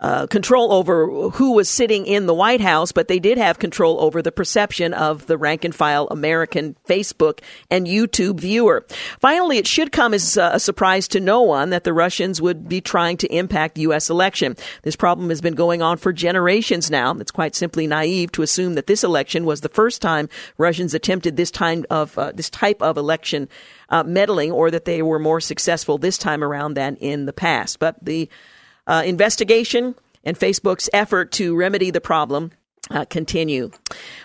uh uh, control over who was sitting in the White House, but they did have control over the perception of the rank and file American Facebook and YouTube viewer. Finally, it should come as a surprise to no one that the Russians would be trying to impact U.S. election. This problem has been going on for generations now. It's quite simply naive to assume that this election was the first time Russians attempted this time of uh, this type of election uh, meddling, or that they were more successful this time around than in the past. But the uh, investigation and Facebook's effort to remedy the problem uh, continue.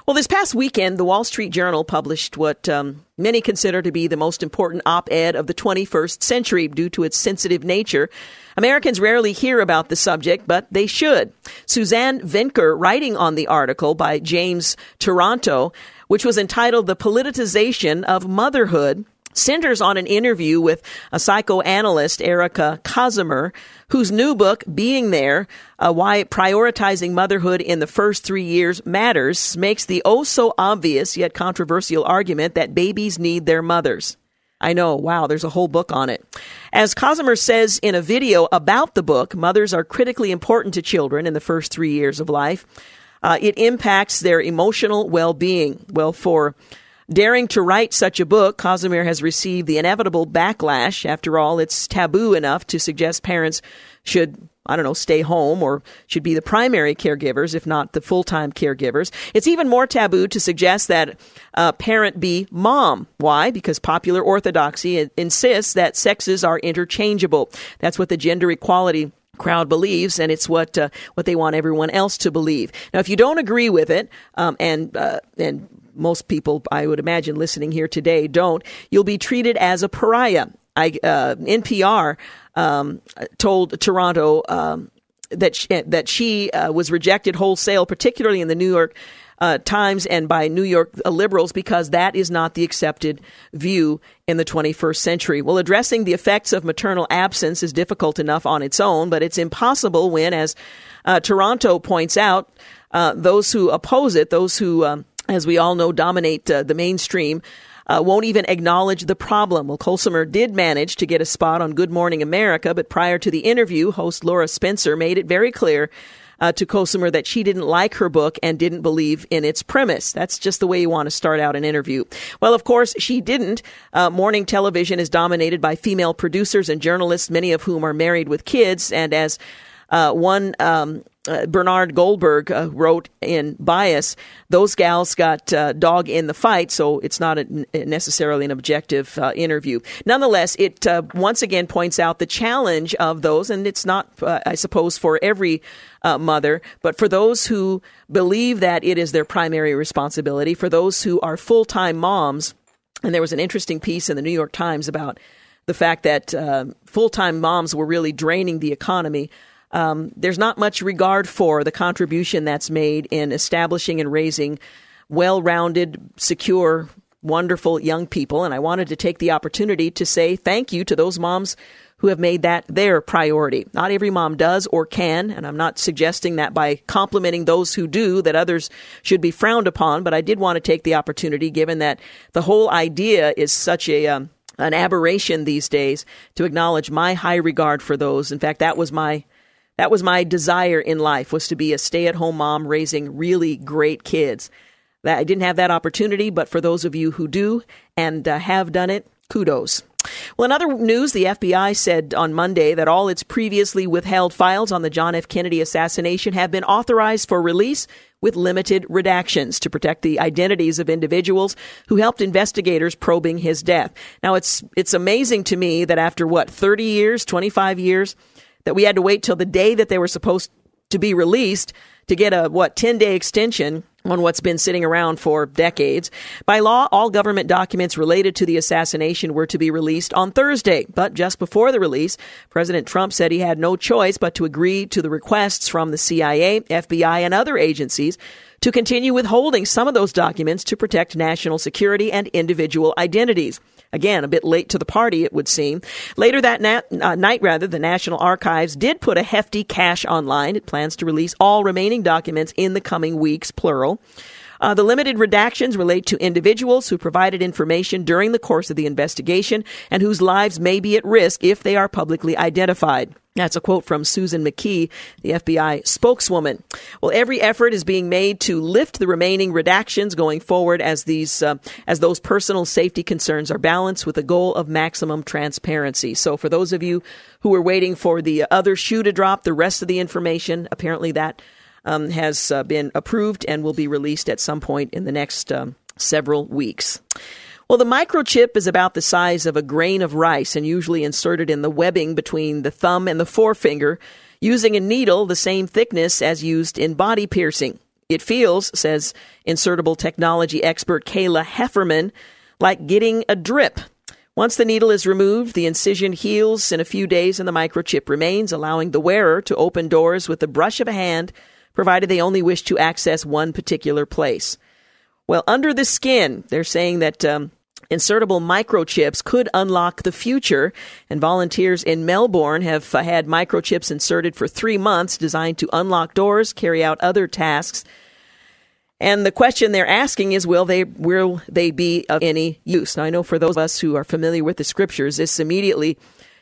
Well, this past weekend, the Wall Street Journal published what um, many consider to be the most important op ed of the 21st century due to its sensitive nature. Americans rarely hear about the subject, but they should. Suzanne Venker, writing on the article by James Taranto, which was entitled The Politicization of Motherhood, centers on an interview with a psychoanalyst, Erica Komisar, whose new book, Being There, uh, Why Prioritizing Motherhood in the First Three Years Matters, makes the oh so obvious yet controversial argument that babies need their mothers. I know, wow, there's a whole book on it. As Komisar says in a video about the book, mothers are critically important to children in the first three years of life. Uh, it impacts their emotional well being. Well, for Daring to write such a book, Komisar has received the inevitable backlash. After all, it's taboo enough to suggest parents should I don't know, stay home or should be the primary caregivers, if not the full time caregivers. It's even more taboo to suggest that a parent be mom. Why? Because popular orthodoxy insists that sexes are interchangeable. That's what the gender equality crowd believes, and it's what uh, what they want everyone else to believe. Now, if you don't agree with it, um, and uh, and most people, I would imagine, listening here today don't, you'll be treated as a pariah. I, uh, NPR um, told Taranto um, that she, that she uh, was rejected wholesale, particularly in the New York uh, Times and by New York liberals, because that is not the accepted view in the 21st century. Well, addressing the effects of maternal absence is difficult enough on its own, but it's impossible when, as uh, Taranto points out, uh, those who oppose it, those who um, as we all know, dominate uh, the mainstream. Uh, won't even acknowledge the problem. Well, Komisar did manage to get a spot on Good Morning America, but prior to the interview, host Lara Spencer made it very clear uh, to Komisar that she didn't like her book and didn't believe in its premise. That's just the way you want to start out an interview. Well, of course, she didn't. Uh, morning television is dominated by female producers and journalists, many of whom are married with kids, and as uh, one um, uh, Bernard Goldberg uh, wrote in Bias, those gals got uh, dog in the fight, so it's not a, necessarily an objective uh, interview. Nonetheless, it uh, once again points out the challenge of those, and it's not, uh, I suppose, for every mother, but for those who believe that it is their primary responsibility, for those who are full time moms. And there was an interesting piece in the New York Times about the fact that full time moms were really draining the economy um, there's not much regard for the contribution that's made in establishing and raising well rounded, secure, wonderful young people. And I wanted to take the opportunity to say thank you to those moms who have made that their priority. Not every mom does or can, and I'm not suggesting that by complimenting those who do that others should be frowned upon, but I did want to take the opportunity given that the whole idea is such a um, an aberration these days to acknowledge my high regard for those. In fact, that was my that was my desire in life was to be a stay-at-home mom raising really great kids. That I didn't have that opportunity, but for those of you who do and uh, have done it, kudos. Well, in other news, the FBI said on Monday that all its previously withheld files on the John F. Kennedy assassination have been authorized for release with limited redactions to protect the identities of individuals who helped investigators probing his death. Now, it's it's amazing to me that after what 30 years, 25 years, that we had to wait till the day that they were supposed to be released to get a what 10 day extension on what's been sitting around for decades. By law, all government documents related to the assassination were to be released on Thursday. But just before the release, President Trump said he had no choice but to agree to the requests from the CIA, FBI, and other agencies to continue withholding some of those documents to protect national security and individual identities. Again, a bit late to the party, it would seem. Later that uh, night, rather, the National Archives did put a hefty cache online. It plans to release all remaining documents in the coming weeks, plural. Uh, the limited redactions relate to individuals who provided information during the course of the investigation and whose lives may be at risk if they are publicly identified. That's a quote from Susan McKee, the FBI spokeswoman. Well, every effort is being made to lift the remaining redactions going forward as these uh, as those personal safety concerns are balanced with the goal of maximum transparency. So, for those of you who are waiting for the other shoe to drop, the rest of the information apparently that um, has uh, been approved and will be released at some point in the next um, several weeks. Well, the microchip is about the size of a grain of rice and usually inserted in the webbing between the thumb and the forefinger using a needle the same thickness as used in body piercing. It feels, says insertable technology expert Kayla Heffernan, like getting a drip. Once the needle is removed, the incision heals in a few days and the microchip remains, allowing the wearer to open doors with the brush of a hand provided they only wish to access one particular place. Well, under the skin, they're saying that um, insertable microchips could unlock the future, and volunteers in Melbourne have uh, had microchips inserted for three months designed to unlock doors, carry out other tasks. And the question they're asking is, will they will they be of any use? Now, I know for those of us who are familiar with the scriptures, this immediately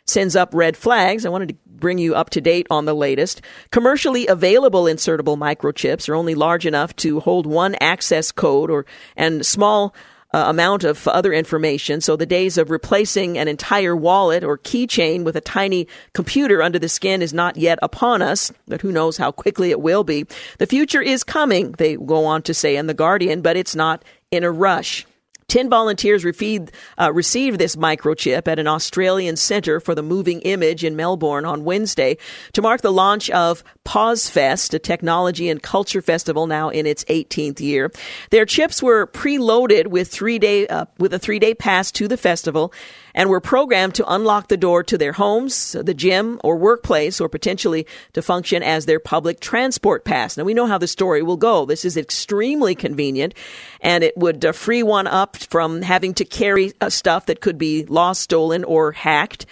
sends up red flags. I wanted to bring you up to date on the latest. Commercially available insertable microchips are only large enough to hold one access code or and small uh, amount of other information. So the days of replacing an entire wallet or keychain with a tiny computer under the skin is not yet upon us, but who knows how quickly it will be. The future is coming, they go on to say in The Guardian, but it's not in a rush. 10 volunteers received, uh, received this microchip at an Australian Centre for the Moving Image in Melbourne on Wednesday to mark the launch of PauseFest, a technology and culture festival now in its 18th year. Their chips were preloaded with three day uh, with a three day pass to the festival and were programmed to unlock the door to their homes, the gym, or workplace, or potentially to function as their public transport pass. Now, we know how the story will go. This is extremely convenient, and it would uh, free one up from having to carry uh, stuff that could be lost, stolen, or hacked.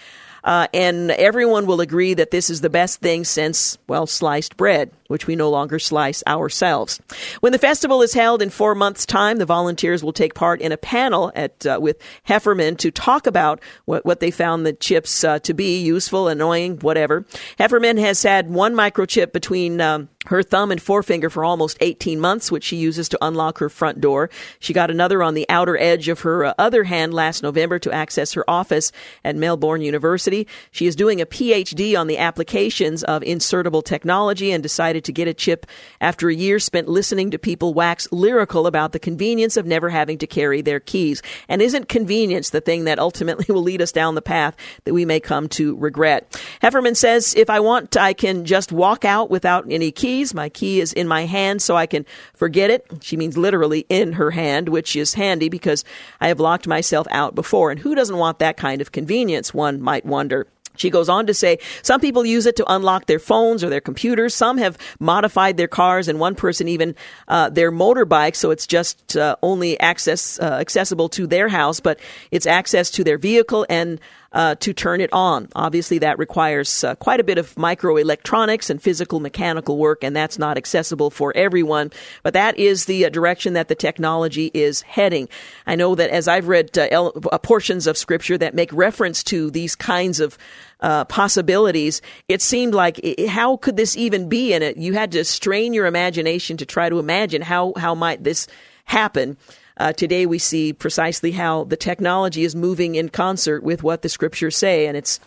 Uh, and everyone will agree that this is the best thing since, well, sliced bread, which we no longer slice ourselves. When the festival is held in four months' time, the volunteers will take part in a panel at uh, with Heffernan to talk about what, what they found the chips uh, to be useful, annoying, whatever. Heffernan has had one microchip between um, her thumb and forefinger for almost 18 months, which she uses to unlock her front door. She got another on the outer edge of her uh, other hand last November to access her office at Melbourne University. She is doing a PhD on the applications of insertable technology and decided decided to get a chip after a year spent listening to people wax lyrical about the convenience of never having to carry their keys. And isn't convenience the thing that ultimately will lead us down the path that we may come to regret? Heffernan says, if I want, I can just walk out without any keys. My key is in my hand so I can forget it. She means literally in her hand, which is handy because I have locked myself out before. And who doesn't want that kind of convenience, one might wonder. She goes on to say some people use it to unlock their phones or their computers. Some have modified their cars, and one person even uh, their motorbike, so it's just uh, only access uh, accessible to their house, but it's access to their vehicle and uh, to turn it on. Obviously, that requires uh, quite a bit of microelectronics and physical mechanical work, and that's not accessible for everyone. But that is the uh, direction that the technology is heading. I know that as I've read uh, uh, portions of scripture that make reference to these kinds of uh, possibilities, it seemed like how could this even be? in it, you had to strain your imagination to try to imagine how how might this happen. Uh, today we see precisely how the technology is moving in concert with what the scriptures say, and it's,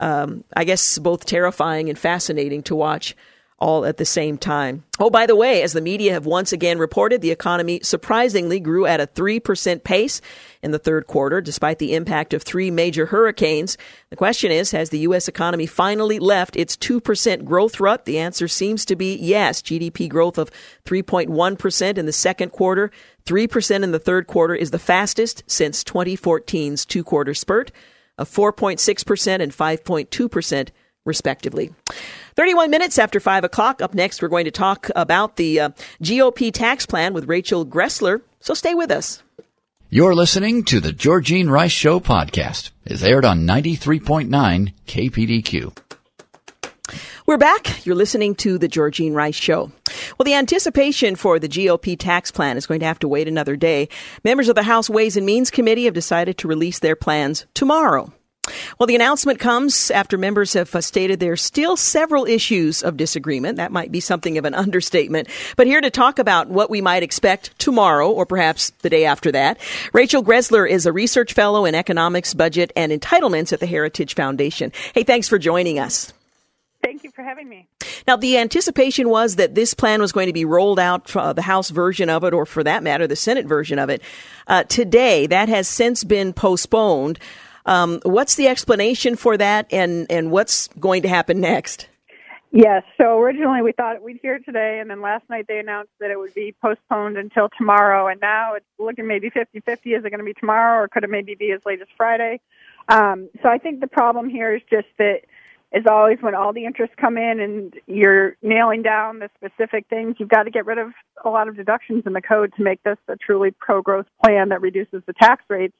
um, I guess, both terrifying and fascinating to watch all at the same time. Oh, by the way, as the media have once again reported, the economy surprisingly grew at a 3% pace in the third quarter, despite the impact of three major hurricanes. The question is, has the U.S. economy finally left its 2% growth rut? The answer seems to be yes. GDP growth of 3.1% in the second quarter, 3% in the third quarter is the fastest since 2014's two quarter spurt of 4.6% and 5.2% respectively. 31 minutes after 5 o'clock. Up next, we're going to talk about the uh, GOP tax plan with Rachel Greszler. So stay with us. You're listening to the Georgene Rice Show podcast. It's aired on 93.9 KPDQ. We're back. You're listening to the Georgene Rice Show. Well, the anticipation for the GOP tax plan is going to have to wait another day. Members of the House Ways and Means Committee have decided to release their plans tomorrow. Well, the announcement comes after members have uh, stated there are still several issues of disagreement. That might be something of an understatement. But here to talk about what we might expect tomorrow or perhaps the day after that, Rachel Greszler is a research fellow in economics, budget, and entitlements at the Heritage Foundation. Hey, thanks for joining us. Thank you for having me. Now, the anticipation was that this plan was going to be rolled out, uh, the House version of it, or for that matter, the Senate version of it. Uh, today, that has since been postponed. Um, what's the explanation for that, and, and what's going to happen next? Yes. So originally we thought we'd hear it today, and then last night they announced that it would be postponed until tomorrow, and now it's looking maybe 50 50. Is it going to be tomorrow, or could it maybe be as late as Friday? Um, so I think the problem here is just that as always, when all the interests come in and you're nailing down the specific things, you've got to get rid of a lot of deductions in the code to make this a truly pro-growth plan that reduces the tax rates.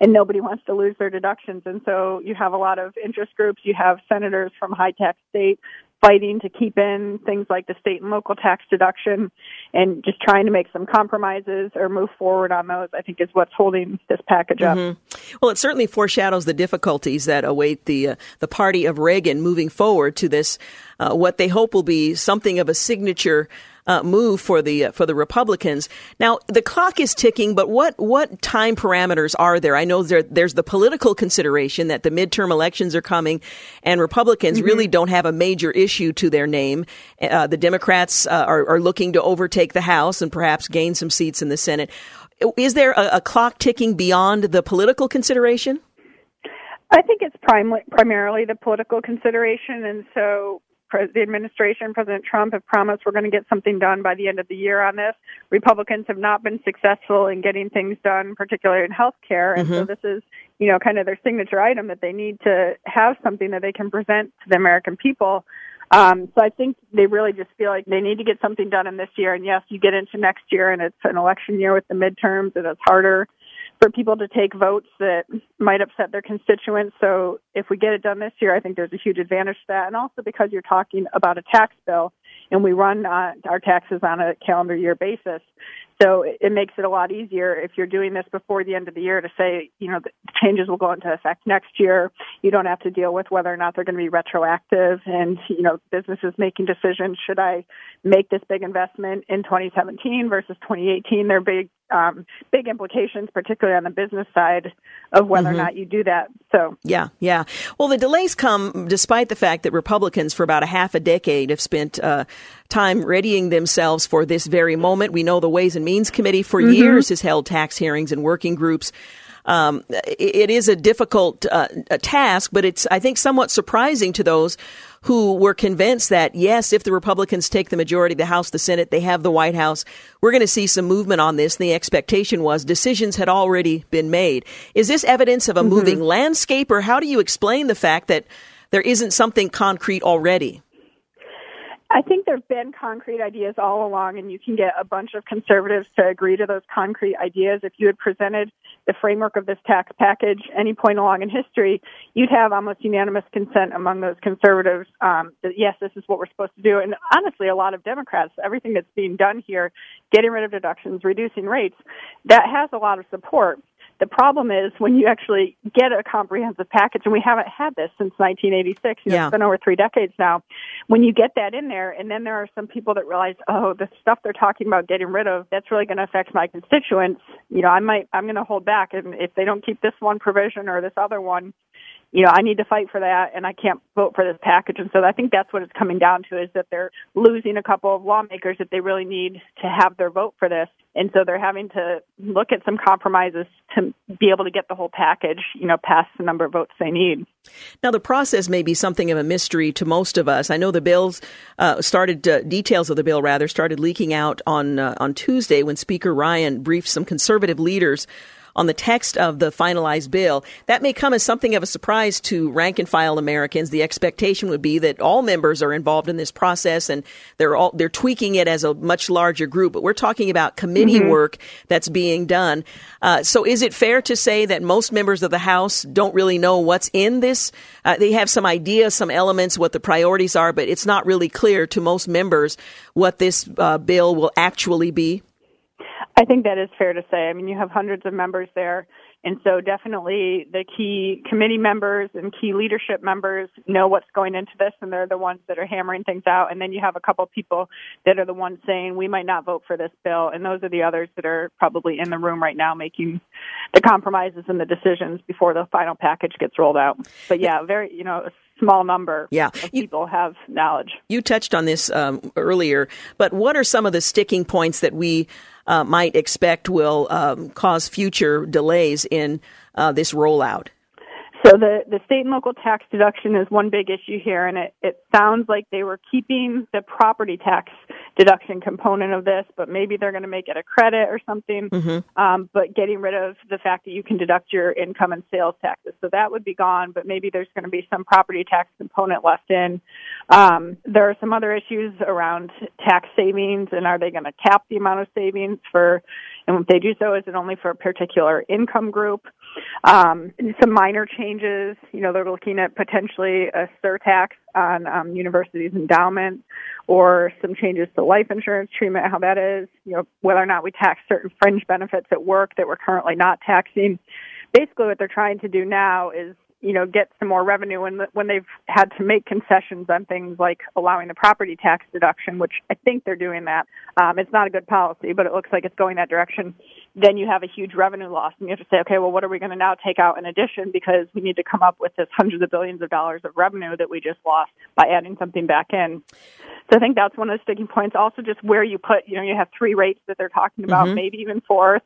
And nobody wants to lose their deductions. And so you have a lot of interest groups. You have senators from high tax states fighting to keep in things like the state and local tax deduction and just trying to make some compromises or move forward on those, I think is what's holding this package up. Mm-hmm. Well, it certainly foreshadows the difficulties that await the, uh, the party of Reagan moving forward to this, uh, what they hope will be something of a signature uh, move for the uh, for the Republicans. Now the clock is ticking, but what what time parameters are there? I know there, there's the political consideration that the midterm elections are coming, and Republicans mm-hmm. really don't have a major issue to their name. Uh, the Democrats uh, are, are looking to overtake the House and perhaps gain some seats in the Senate. Is there a, a clock ticking beyond the political consideration? I think it's prim- primarily the political consideration, and so the administration, President Trump, have promised we're going to get something done by the end of the year on this. Republicans have not been successful in getting things done, particularly in health care. And mm-hmm. so this is, you know, kind of their signature item that they need to have something that they can present to the American people. Um, so I think they really just feel like they need to get something done in this year. And yes, you get into next year and it's an election year with the midterms and it's harder for people to take votes that might upset their constituents. So if we get it done this year, I think there's a huge advantage to that. And also because you're talking about a tax bill and we run uh, our taxes on a calendar year basis. So it, it makes it a lot easier if you're doing this before the end of the year to say, you know, the changes will go into effect next year. You don't have to deal with whether or not they're going to be retroactive and, you know, businesses making decisions. Should I make this big investment in 2017 versus 2018? They're big, um, big implications, particularly on the business side of whether mm-hmm. or not you do that. So, yeah, yeah. Well, the delays come despite the fact that Republicans for about a half a decade have spent, uh, time readying themselves for this very moment. We know the Ways and Means Committee for Mm-hmm. years has held tax hearings and working groups. Um, it, it is a difficult uh, task, but it's I think somewhat surprising to those who were convinced that yes, if the Republicans take the majority of the House, the Senate, they have the White House, we're going to see some movement on this. And the expectation was decisions had already been made. Is this evidence of a mm-hmm. moving landscape, or how do you explain the fact that there isn't something concrete already? I think there have been concrete ideas all along, and you can get a bunch of conservatives to agree to those concrete ideas. If you had presented the framework of this tax package any point along in history, you'd have almost unanimous consent among those conservatives um, that yes, this is what we're supposed to do. And honestly, a lot of Democrats, everything that's being done here, getting rid of deductions, reducing rates, that has a lot of support. The problem is when you actually get a comprehensive package, and we haven't had this since 1986. You know, Yeah. It's been over three decades now. When you get that in there, and then there are some people that realize, oh, the stuff they're talking about getting rid of, that's really going to affect my constituents. You know, I might, I'm going to hold back, and if they don't keep this one provision or this other one, you know, I need to fight for that and I can't vote for this package. And so I think that's what it's coming down to is that they're losing a couple of lawmakers that they really need to have their vote for this. And so they're having to look at some compromises to be able to get the whole package, you know, past the number of votes they need. Now, the process may be something of a mystery to most of us. I know the bills uh, started, uh, details of the bill rather, started leaking out on uh, on Tuesday when Speaker Ryan briefed some conservative leaders on the text of the finalized bill. That may come as something of a surprise to rank and file Americans. The expectation would be that all members are involved in this process and they're all they're tweaking it as a much larger group. But we're talking about committee work that's being done. Uh, so, is it fair to say that most members of the House don't really know what's in this? Uh, they have some ideas, some elements, what the priorities are, but it's not really clear to most members what this uh, bill will actually be. I think that is fair to say. I mean, you have hundreds of members there. And so definitely the key committee members and key leadership members know what's going into this and they're the ones that are hammering things out. And then you have a couple of people that are the ones saying we might not vote for this bill. And those are the others that are probably in the room right now making the compromises and the decisions before the final package gets rolled out. But yeah, very, you know, a small number Yeah. You- people have knowledge. You touched on this um, earlier, but what are some of the sticking points that we uh, might expect will um, cause future delays in uh, this rollout? So the, the state and local tax deduction is one big issue here, and it, it sounds like they were keeping the property tax deduction component of this, but maybe they're going to make it a credit or something, um, but getting rid of the fact that you can deduct your income and sales taxes. So that would be gone, but maybe there's going to be some property tax component left in. Um, there are some other issues around tax savings, and are they going to cap the amount of savings for, and if they do so, is it only for a particular income group? Um, some minor changes, you know, they're looking at potentially a surtax on um, universities' endowment or some changes to life insurance treatment, how that is, you know, whether or not we tax certain fringe benefits at work that we're currently not taxing. Basically, what they're trying to do now is you know, get some more revenue when when they've had to make concessions on things like allowing the property tax deduction, which I think they're doing that. Um, it's not a good policy, but it looks like it's going that direction. Then you have a huge revenue loss, and you have to say, okay, well, what are we going to now take out in addition because we need to come up with this hundreds of billions of dollars of revenue that we just lost by adding something back in. So I think that's one of the sticking points. Also, just where you put, you know, you have three rates that they're talking about, maybe even fourth.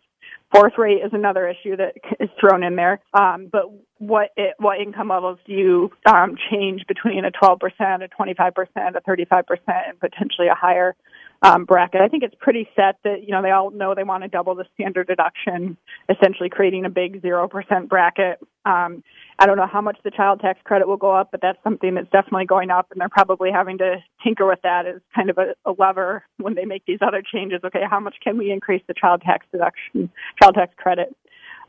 Fourth rate is another issue that is thrown in there. Um, but what it, what income levels do you um, change between a 12%, a 25%, a 35%, and potentially a higher um, bracket? I think it's pretty set that you know they all know they want to double the standard deduction, essentially creating a big zero percent bracket. Um, I don't know how much the child tax credit will go up, but that's something that's definitely going up, and they're probably having to tinker with that as kind of a, a lever when they make these other changes. Okay, how much can we increase the child tax deduction, child tax credit?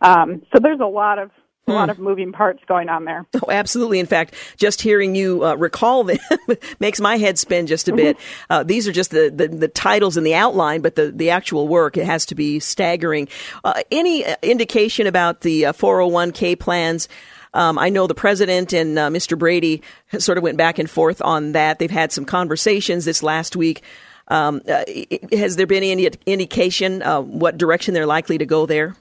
Um, so there's a lot of a lot of moving parts going on there. Oh, absolutely. In fact, just hearing you uh, recall them makes my head spin just a bit. Uh, these are just the, the, the, titles and the outline, but the, the actual work, it has to be staggering. Uh, any indication about the 401k plans? Um, I know the president and uh, Mr. Brady sort of went back and forth on that. They've had some conversations this last week. Um, uh, has there been any indication uh, what direction they're likely to go there?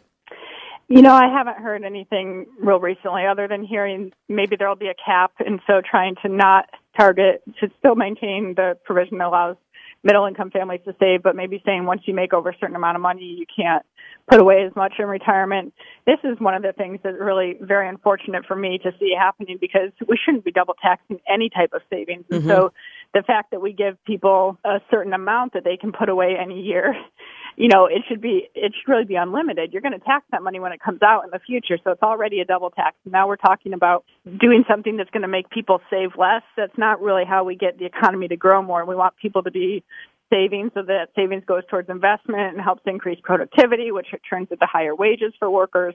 You know, I haven't heard anything real recently other than hearing maybe there'll be a cap and so trying to not target to still maintain the provision that allows middle income families to save, but maybe saying once you make over a certain amount of money, you can't put away as much in retirement. This is one of the things that's really very unfortunate for me to see happening because we shouldn't be double taxing any type of savings. And mm-hmm. so the fact that we give people a certain amount that they can put away any year you know, it should be, it should really be unlimited. You're going to tax that money when it comes out in the future. So it's already a double tax. Now we're talking about doing something that's going to make people save less. That's not really how we get the economy to grow more. We want people to be savings so that savings goes towards investment and helps increase productivity, which turns into higher wages for workers.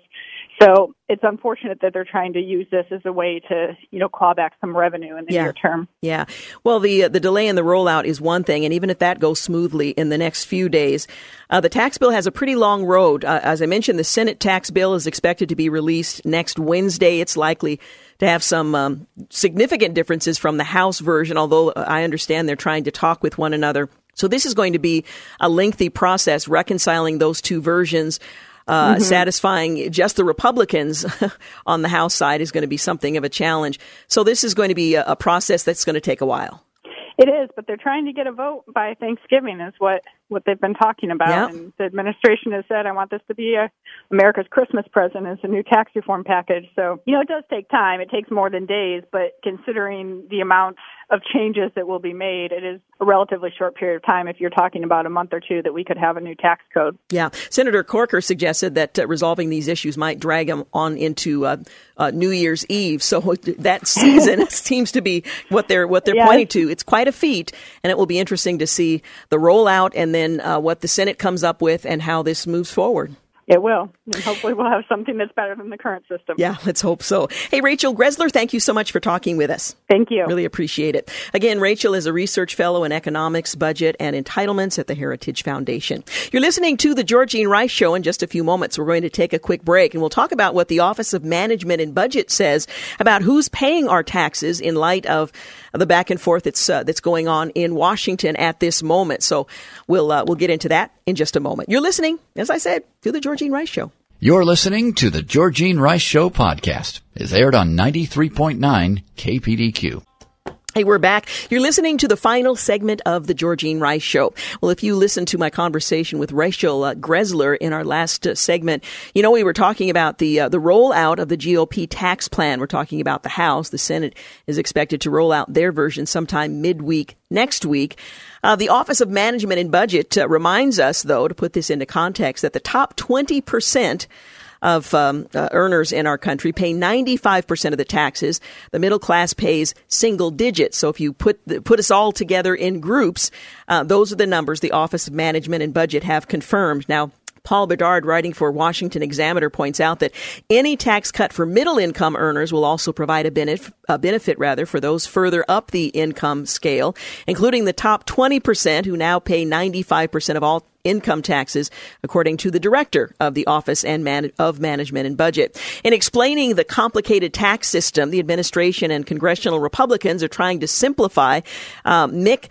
So it's unfortunate that they're trying to use this as a way to, you know, claw back some revenue in the yeah. near term. Yeah. Well, the uh, the delay in the rollout is one thing, and even if that goes smoothly in the next few days, uh, the tax bill has a pretty long road. Uh, as I mentioned, the Senate tax bill is expected to be released next Wednesday. It's likely to have some um, significant differences from the House version, although I understand they're trying to talk with one another so this is going to be a lengthy process reconciling those two versions. Uh, mm-hmm. satisfying just the Republicans on the House side is going to be something of a challenge. So this is going to be a, a process that's going to take a while. It is, but they're trying to get a vote by Thanksgiving, is what what they've been talking about. Yep. And the administration has said, "I want this to be a, America's Christmas present as a new tax reform package." So you know, it does take time. It takes more than days, but considering the amount of changes that will be made, it is a relatively short period of time. If you're talking about a month or two, that we could have a new tax code. Yeah, Senator Corker suggested that uh, resolving these issues might drag them on into uh, uh, New Year's Eve. So that season seems to be what they're what they're yes. pointing to. It's quite a feat, and it will be interesting to see the rollout and then uh, what the Senate comes up with and how this moves forward. It will. And hopefully we'll have something that's better than the current system. Yeah, let's hope so. Hey, Rachel Greszler, thank you so much for talking with us. Thank you. Really appreciate it. Again, Rachel is a research fellow in economics, budget, and entitlements at the Heritage Foundation. You're listening to the Georgene Rice Show. In just a few moments, we're going to take a quick break and we'll talk about what the Office of Management and Budget says about who's paying our taxes in light of the back and forth that's uh, that's going on in Washington at this moment. So we'll uh, we'll get into that in just a moment. You're listening, as I said, to the Georgene Rice Show. You're listening to the Georgene Rice Show podcast. It's aired on 93.9 KPDQ. Hey, we're back. You're listening to the final segment of the Georgene Rice Show. Well, if you listened to my conversation with Rachel uh, Greszler in our last uh, segment, you know we were talking about the uh, the rollout of the GOP tax plan. We're talking about the House. The Senate is expected to roll out their version sometime midweek next week. Uh, the Office of Management and Budget uh, reminds us, though, to put this into context, that the top 20 percent of um, uh, earners in our country pay 95% of the taxes. The middle class pays single digits. So if you put the, put us all together in groups, uh, those are the numbers the Office of Management and Budget have confirmed. Now, Paul Bedard, writing for Washington Examiner, points out that any tax cut for middle income earners will also provide a benefit, a benefit rather for those further up the income scale, including the top 20% who now pay 95% of all income taxes, according to the director of the Office and Man- of Management and Budget. In explaining the complicated tax system, the administration and congressional Republicans are trying to simplify. Uh, Mick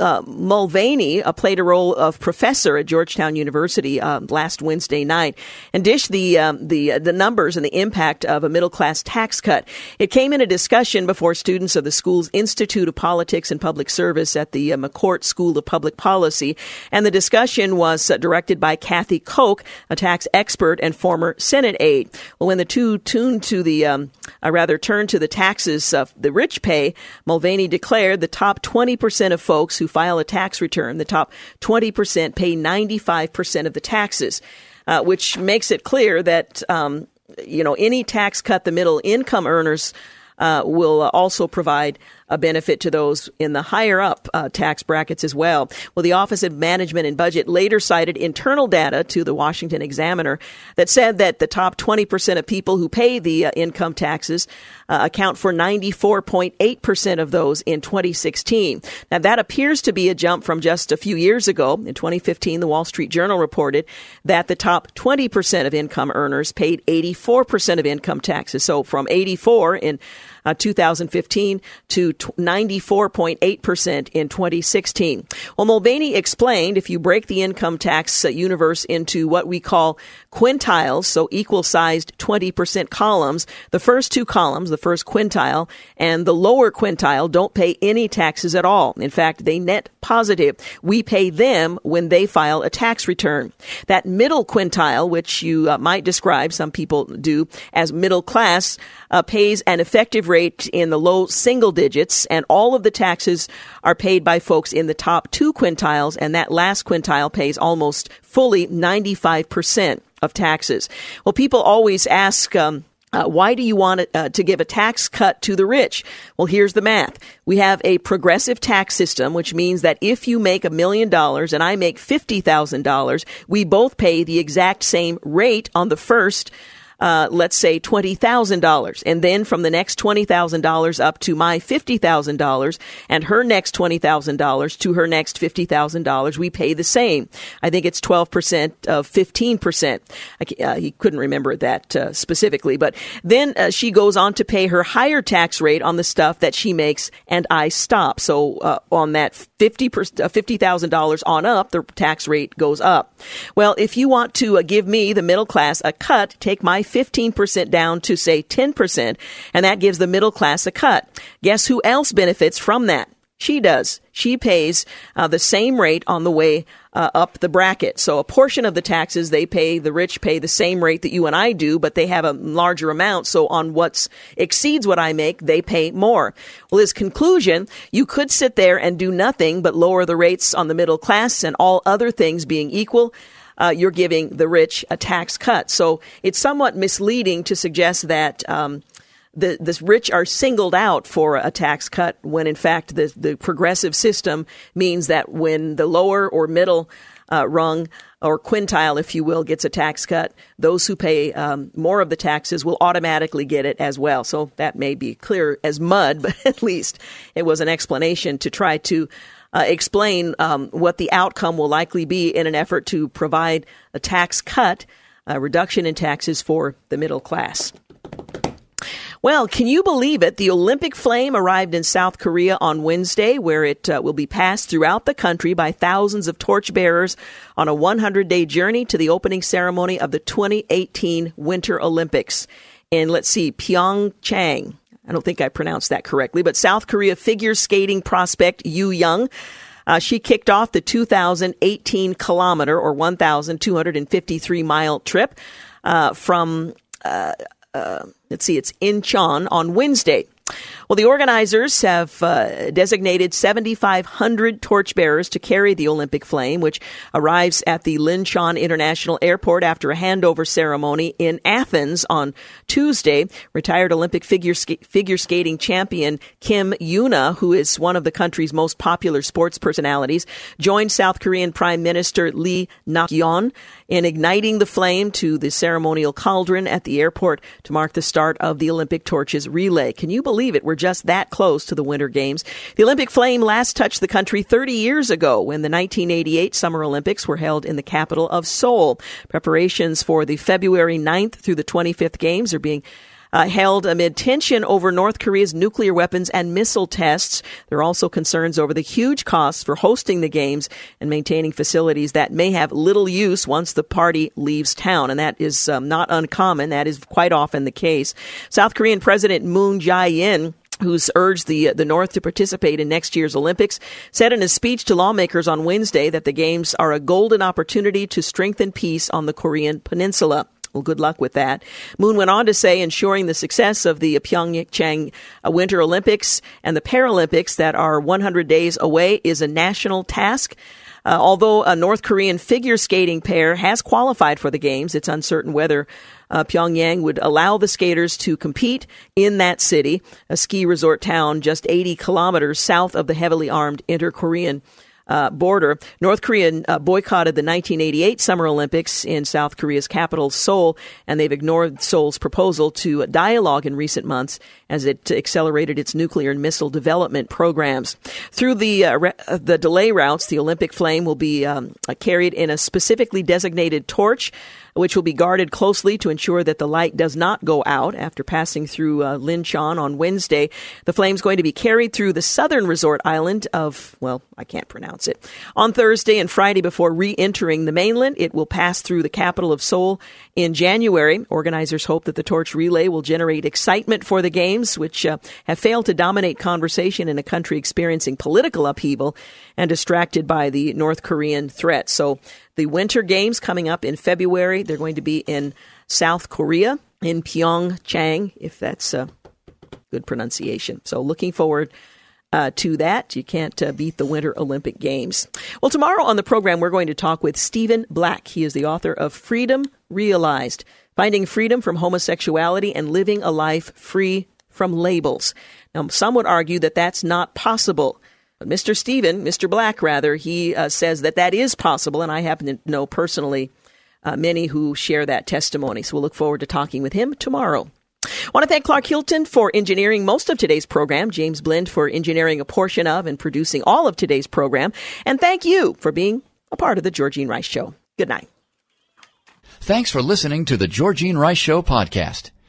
uh, Mulvaney uh, played a role of professor at Georgetown University uh, last Wednesday night and dished the um, the uh, the numbers and the impact of a middle class tax cut. It came in a discussion before students of the school's Institute of Politics and Public Service at the uh, McCourt School of Public Policy, and the discussion was uh, directed by Kathy Koch, a tax expert and former Senate aide. Well, when the two tuned to the, um, I rather turned to the taxes the rich pay, Mulvaney declared the top 20% of folks who file a tax return, the top 20% pay 95% of the taxes, uh, which makes it clear that, um, you know, any tax cut the middle income earners uh, will also provide a benefit to those in the higher up uh, tax brackets as well. Well, the Office of Management and Budget later cited internal data to the Washington Examiner that said that the top 20% of people who pay the uh, income taxes uh, account for 94.8% of those in 2016. Now, that appears to be a jump from just a few years ago. In 2015, the Wall Street Journal reported that the top 20% of income earners paid 84% of income taxes. So from 84 in uh, 2015 to 94.8% in 2016. Well, Mulvaney explained if you break the income tax uh, universe into what we call quintiles, so equal sized 20% columns, the first two columns, the first quintile and the lower quintile don't pay any taxes at all. In fact, they net positive. We pay them when they file a tax return. That middle quintile, which you uh, might describe, some people do, as middle class, uh, pays an effective rate in the low single digits, and all of the taxes are paid by folks in the top two quintiles, and that last quintile pays almost fully 95% of taxes. Well, people always ask, um, uh, why do you want it, uh, to give a tax cut to the rich? Well, here's the math. We have a progressive tax system, which means that if you make a million dollars and I make $50,000, we both pay the exact same rate on the first uh, let's say $20,000. And then from the next $20,000 up to my $50,000 and her next $20,000 to her next $50,000, we pay the same. I think it's 12% of 15%. I, uh, he couldn't remember that uh, specifically. But then uh, she goes on to pay her higher tax rate on the stuff that she makes and I stop. So uh, on that 50 $50,000 uh, on up, the tax rate goes up. Well, if you want to give me, the middle class, a cut, take my 15% down to say 10%, and that gives the middle class a cut. Guess who else benefits from that? She does. She pays uh, the same rate on the way uh, up the bracket. So a portion of the taxes they pay, the rich pay the same rate that you and I do, but they have a larger amount. So on what exceeds what I make, they pay more. Well, his conclusion, you could sit there and do nothing but lower the rates on the middle class and all other things being equal uh, you're giving the rich a tax cut. So it's somewhat misleading to suggest that. Um, the, the rich are singled out for a tax cut when in fact the, the progressive system means that when the lower or middle uh, rung or quintile, if you will, gets a tax cut, those who pay um, more of the taxes will automatically get it as well. So that may be clear as mud, but at least it was an explanation to try to uh, explain um, what the outcome will likely be in an effort to provide a tax cut, a reduction in taxes for the middle class. Well, can you believe it? The Olympic flame arrived in South Korea on Wednesday, where it uh, will be passed throughout the country by thousands of torchbearers on a 100 day journey to the opening ceremony of the 2018 Winter Olympics in, let's see, Pyeongchang. I don't think I pronounced that correctly, but South Korea figure skating prospect You Young. Uh, she kicked off the 2018 kilometer or 1,253 mile trip uh, from, uh, let's see, it's Incheon on Wednesday. Well, the organizers have uh, designated 7,500 torchbearers to carry the Olympic flame, which arrives at the Incheon International Airport after a handover ceremony in Athens on Tuesday. Retired Olympic figure, sk- figure skating champion Kim Yuna, who is one of the country's most popular sports personalities, joined South Korean Prime Minister Lee Nak-yeon in igniting the flame to the ceremonial cauldron at the airport to mark the start of the Olympic torches relay. Can you believe it? We're just that close to the Winter Games. The Olympic flame last touched the country 30 years ago when the 1988 Summer Olympics were held in the capital of Seoul. Preparations for the February 9th through the 25th Games are being uh, held amid tension over North Korea's nuclear weapons and missile tests. There are also concerns over the huge costs for hosting the games and maintaining facilities that may have little use once the party leaves town. And that is um, not uncommon. That is quite often the case. South Korean President Moon Jae-in who's urged the the North to participate in next year's Olympics, said in his speech to lawmakers on Wednesday that the games are a golden opportunity to strengthen peace on the Korean peninsula. Well, good luck with that. Moon went on to say ensuring the success of the Pyeongchang Winter Olympics and the Paralympics that are 100 days away is a national task. Uh, although a North Korean figure skating pair has qualified for the games, it's uncertain whether uh, Pyongyang would allow the skaters to compete in that city, a ski resort town just 80 kilometers south of the heavily armed inter Korean uh, border. North Korea uh, boycotted the 1988 Summer Olympics in South Korea's capital, Seoul, and they've ignored Seoul's proposal to dialogue in recent months as it accelerated its nuclear and missile development programs. Through the uh, re- uh, the delay routes, the Olympic flame will be um, carried in a specifically designated torch which will be guarded closely to ensure that the light does not go out after passing through uh, Lincheon on Wednesday. The flame's going to be carried through the southern resort island of, well, I can't pronounce it. On Thursday and Friday before re-entering the mainland, it will pass through the capital of Seoul in January. Organizers hope that the torch relay will generate excitement for the games, which uh, have failed to dominate conversation in a country experiencing political upheaval and distracted by the North Korean threat. So the Winter Games coming up in February. They're going to be in South Korea, in Pyeongchang, if that's a good pronunciation. So looking forward uh, to that. You can't uh, beat the Winter Olympic Games. Well, tomorrow on the program, we're going to talk with Stephen Black. He is the author of Freedom Realized Finding Freedom from Homosexuality and Living a Life Free from Labels. Now, some would argue that that's not possible. Mr. Stephen, Mr. Black, rather, he uh, says that that is possible, and I happen to know personally uh, many who share that testimony. So we'll look forward to talking with him tomorrow. I want to thank Clark Hilton for engineering most of today's program, James Blend for engineering a portion of and producing all of today's program, and thank you for being a part of the Georgene Rice Show. Good night. Thanks for listening to the Georgene Rice Show podcast.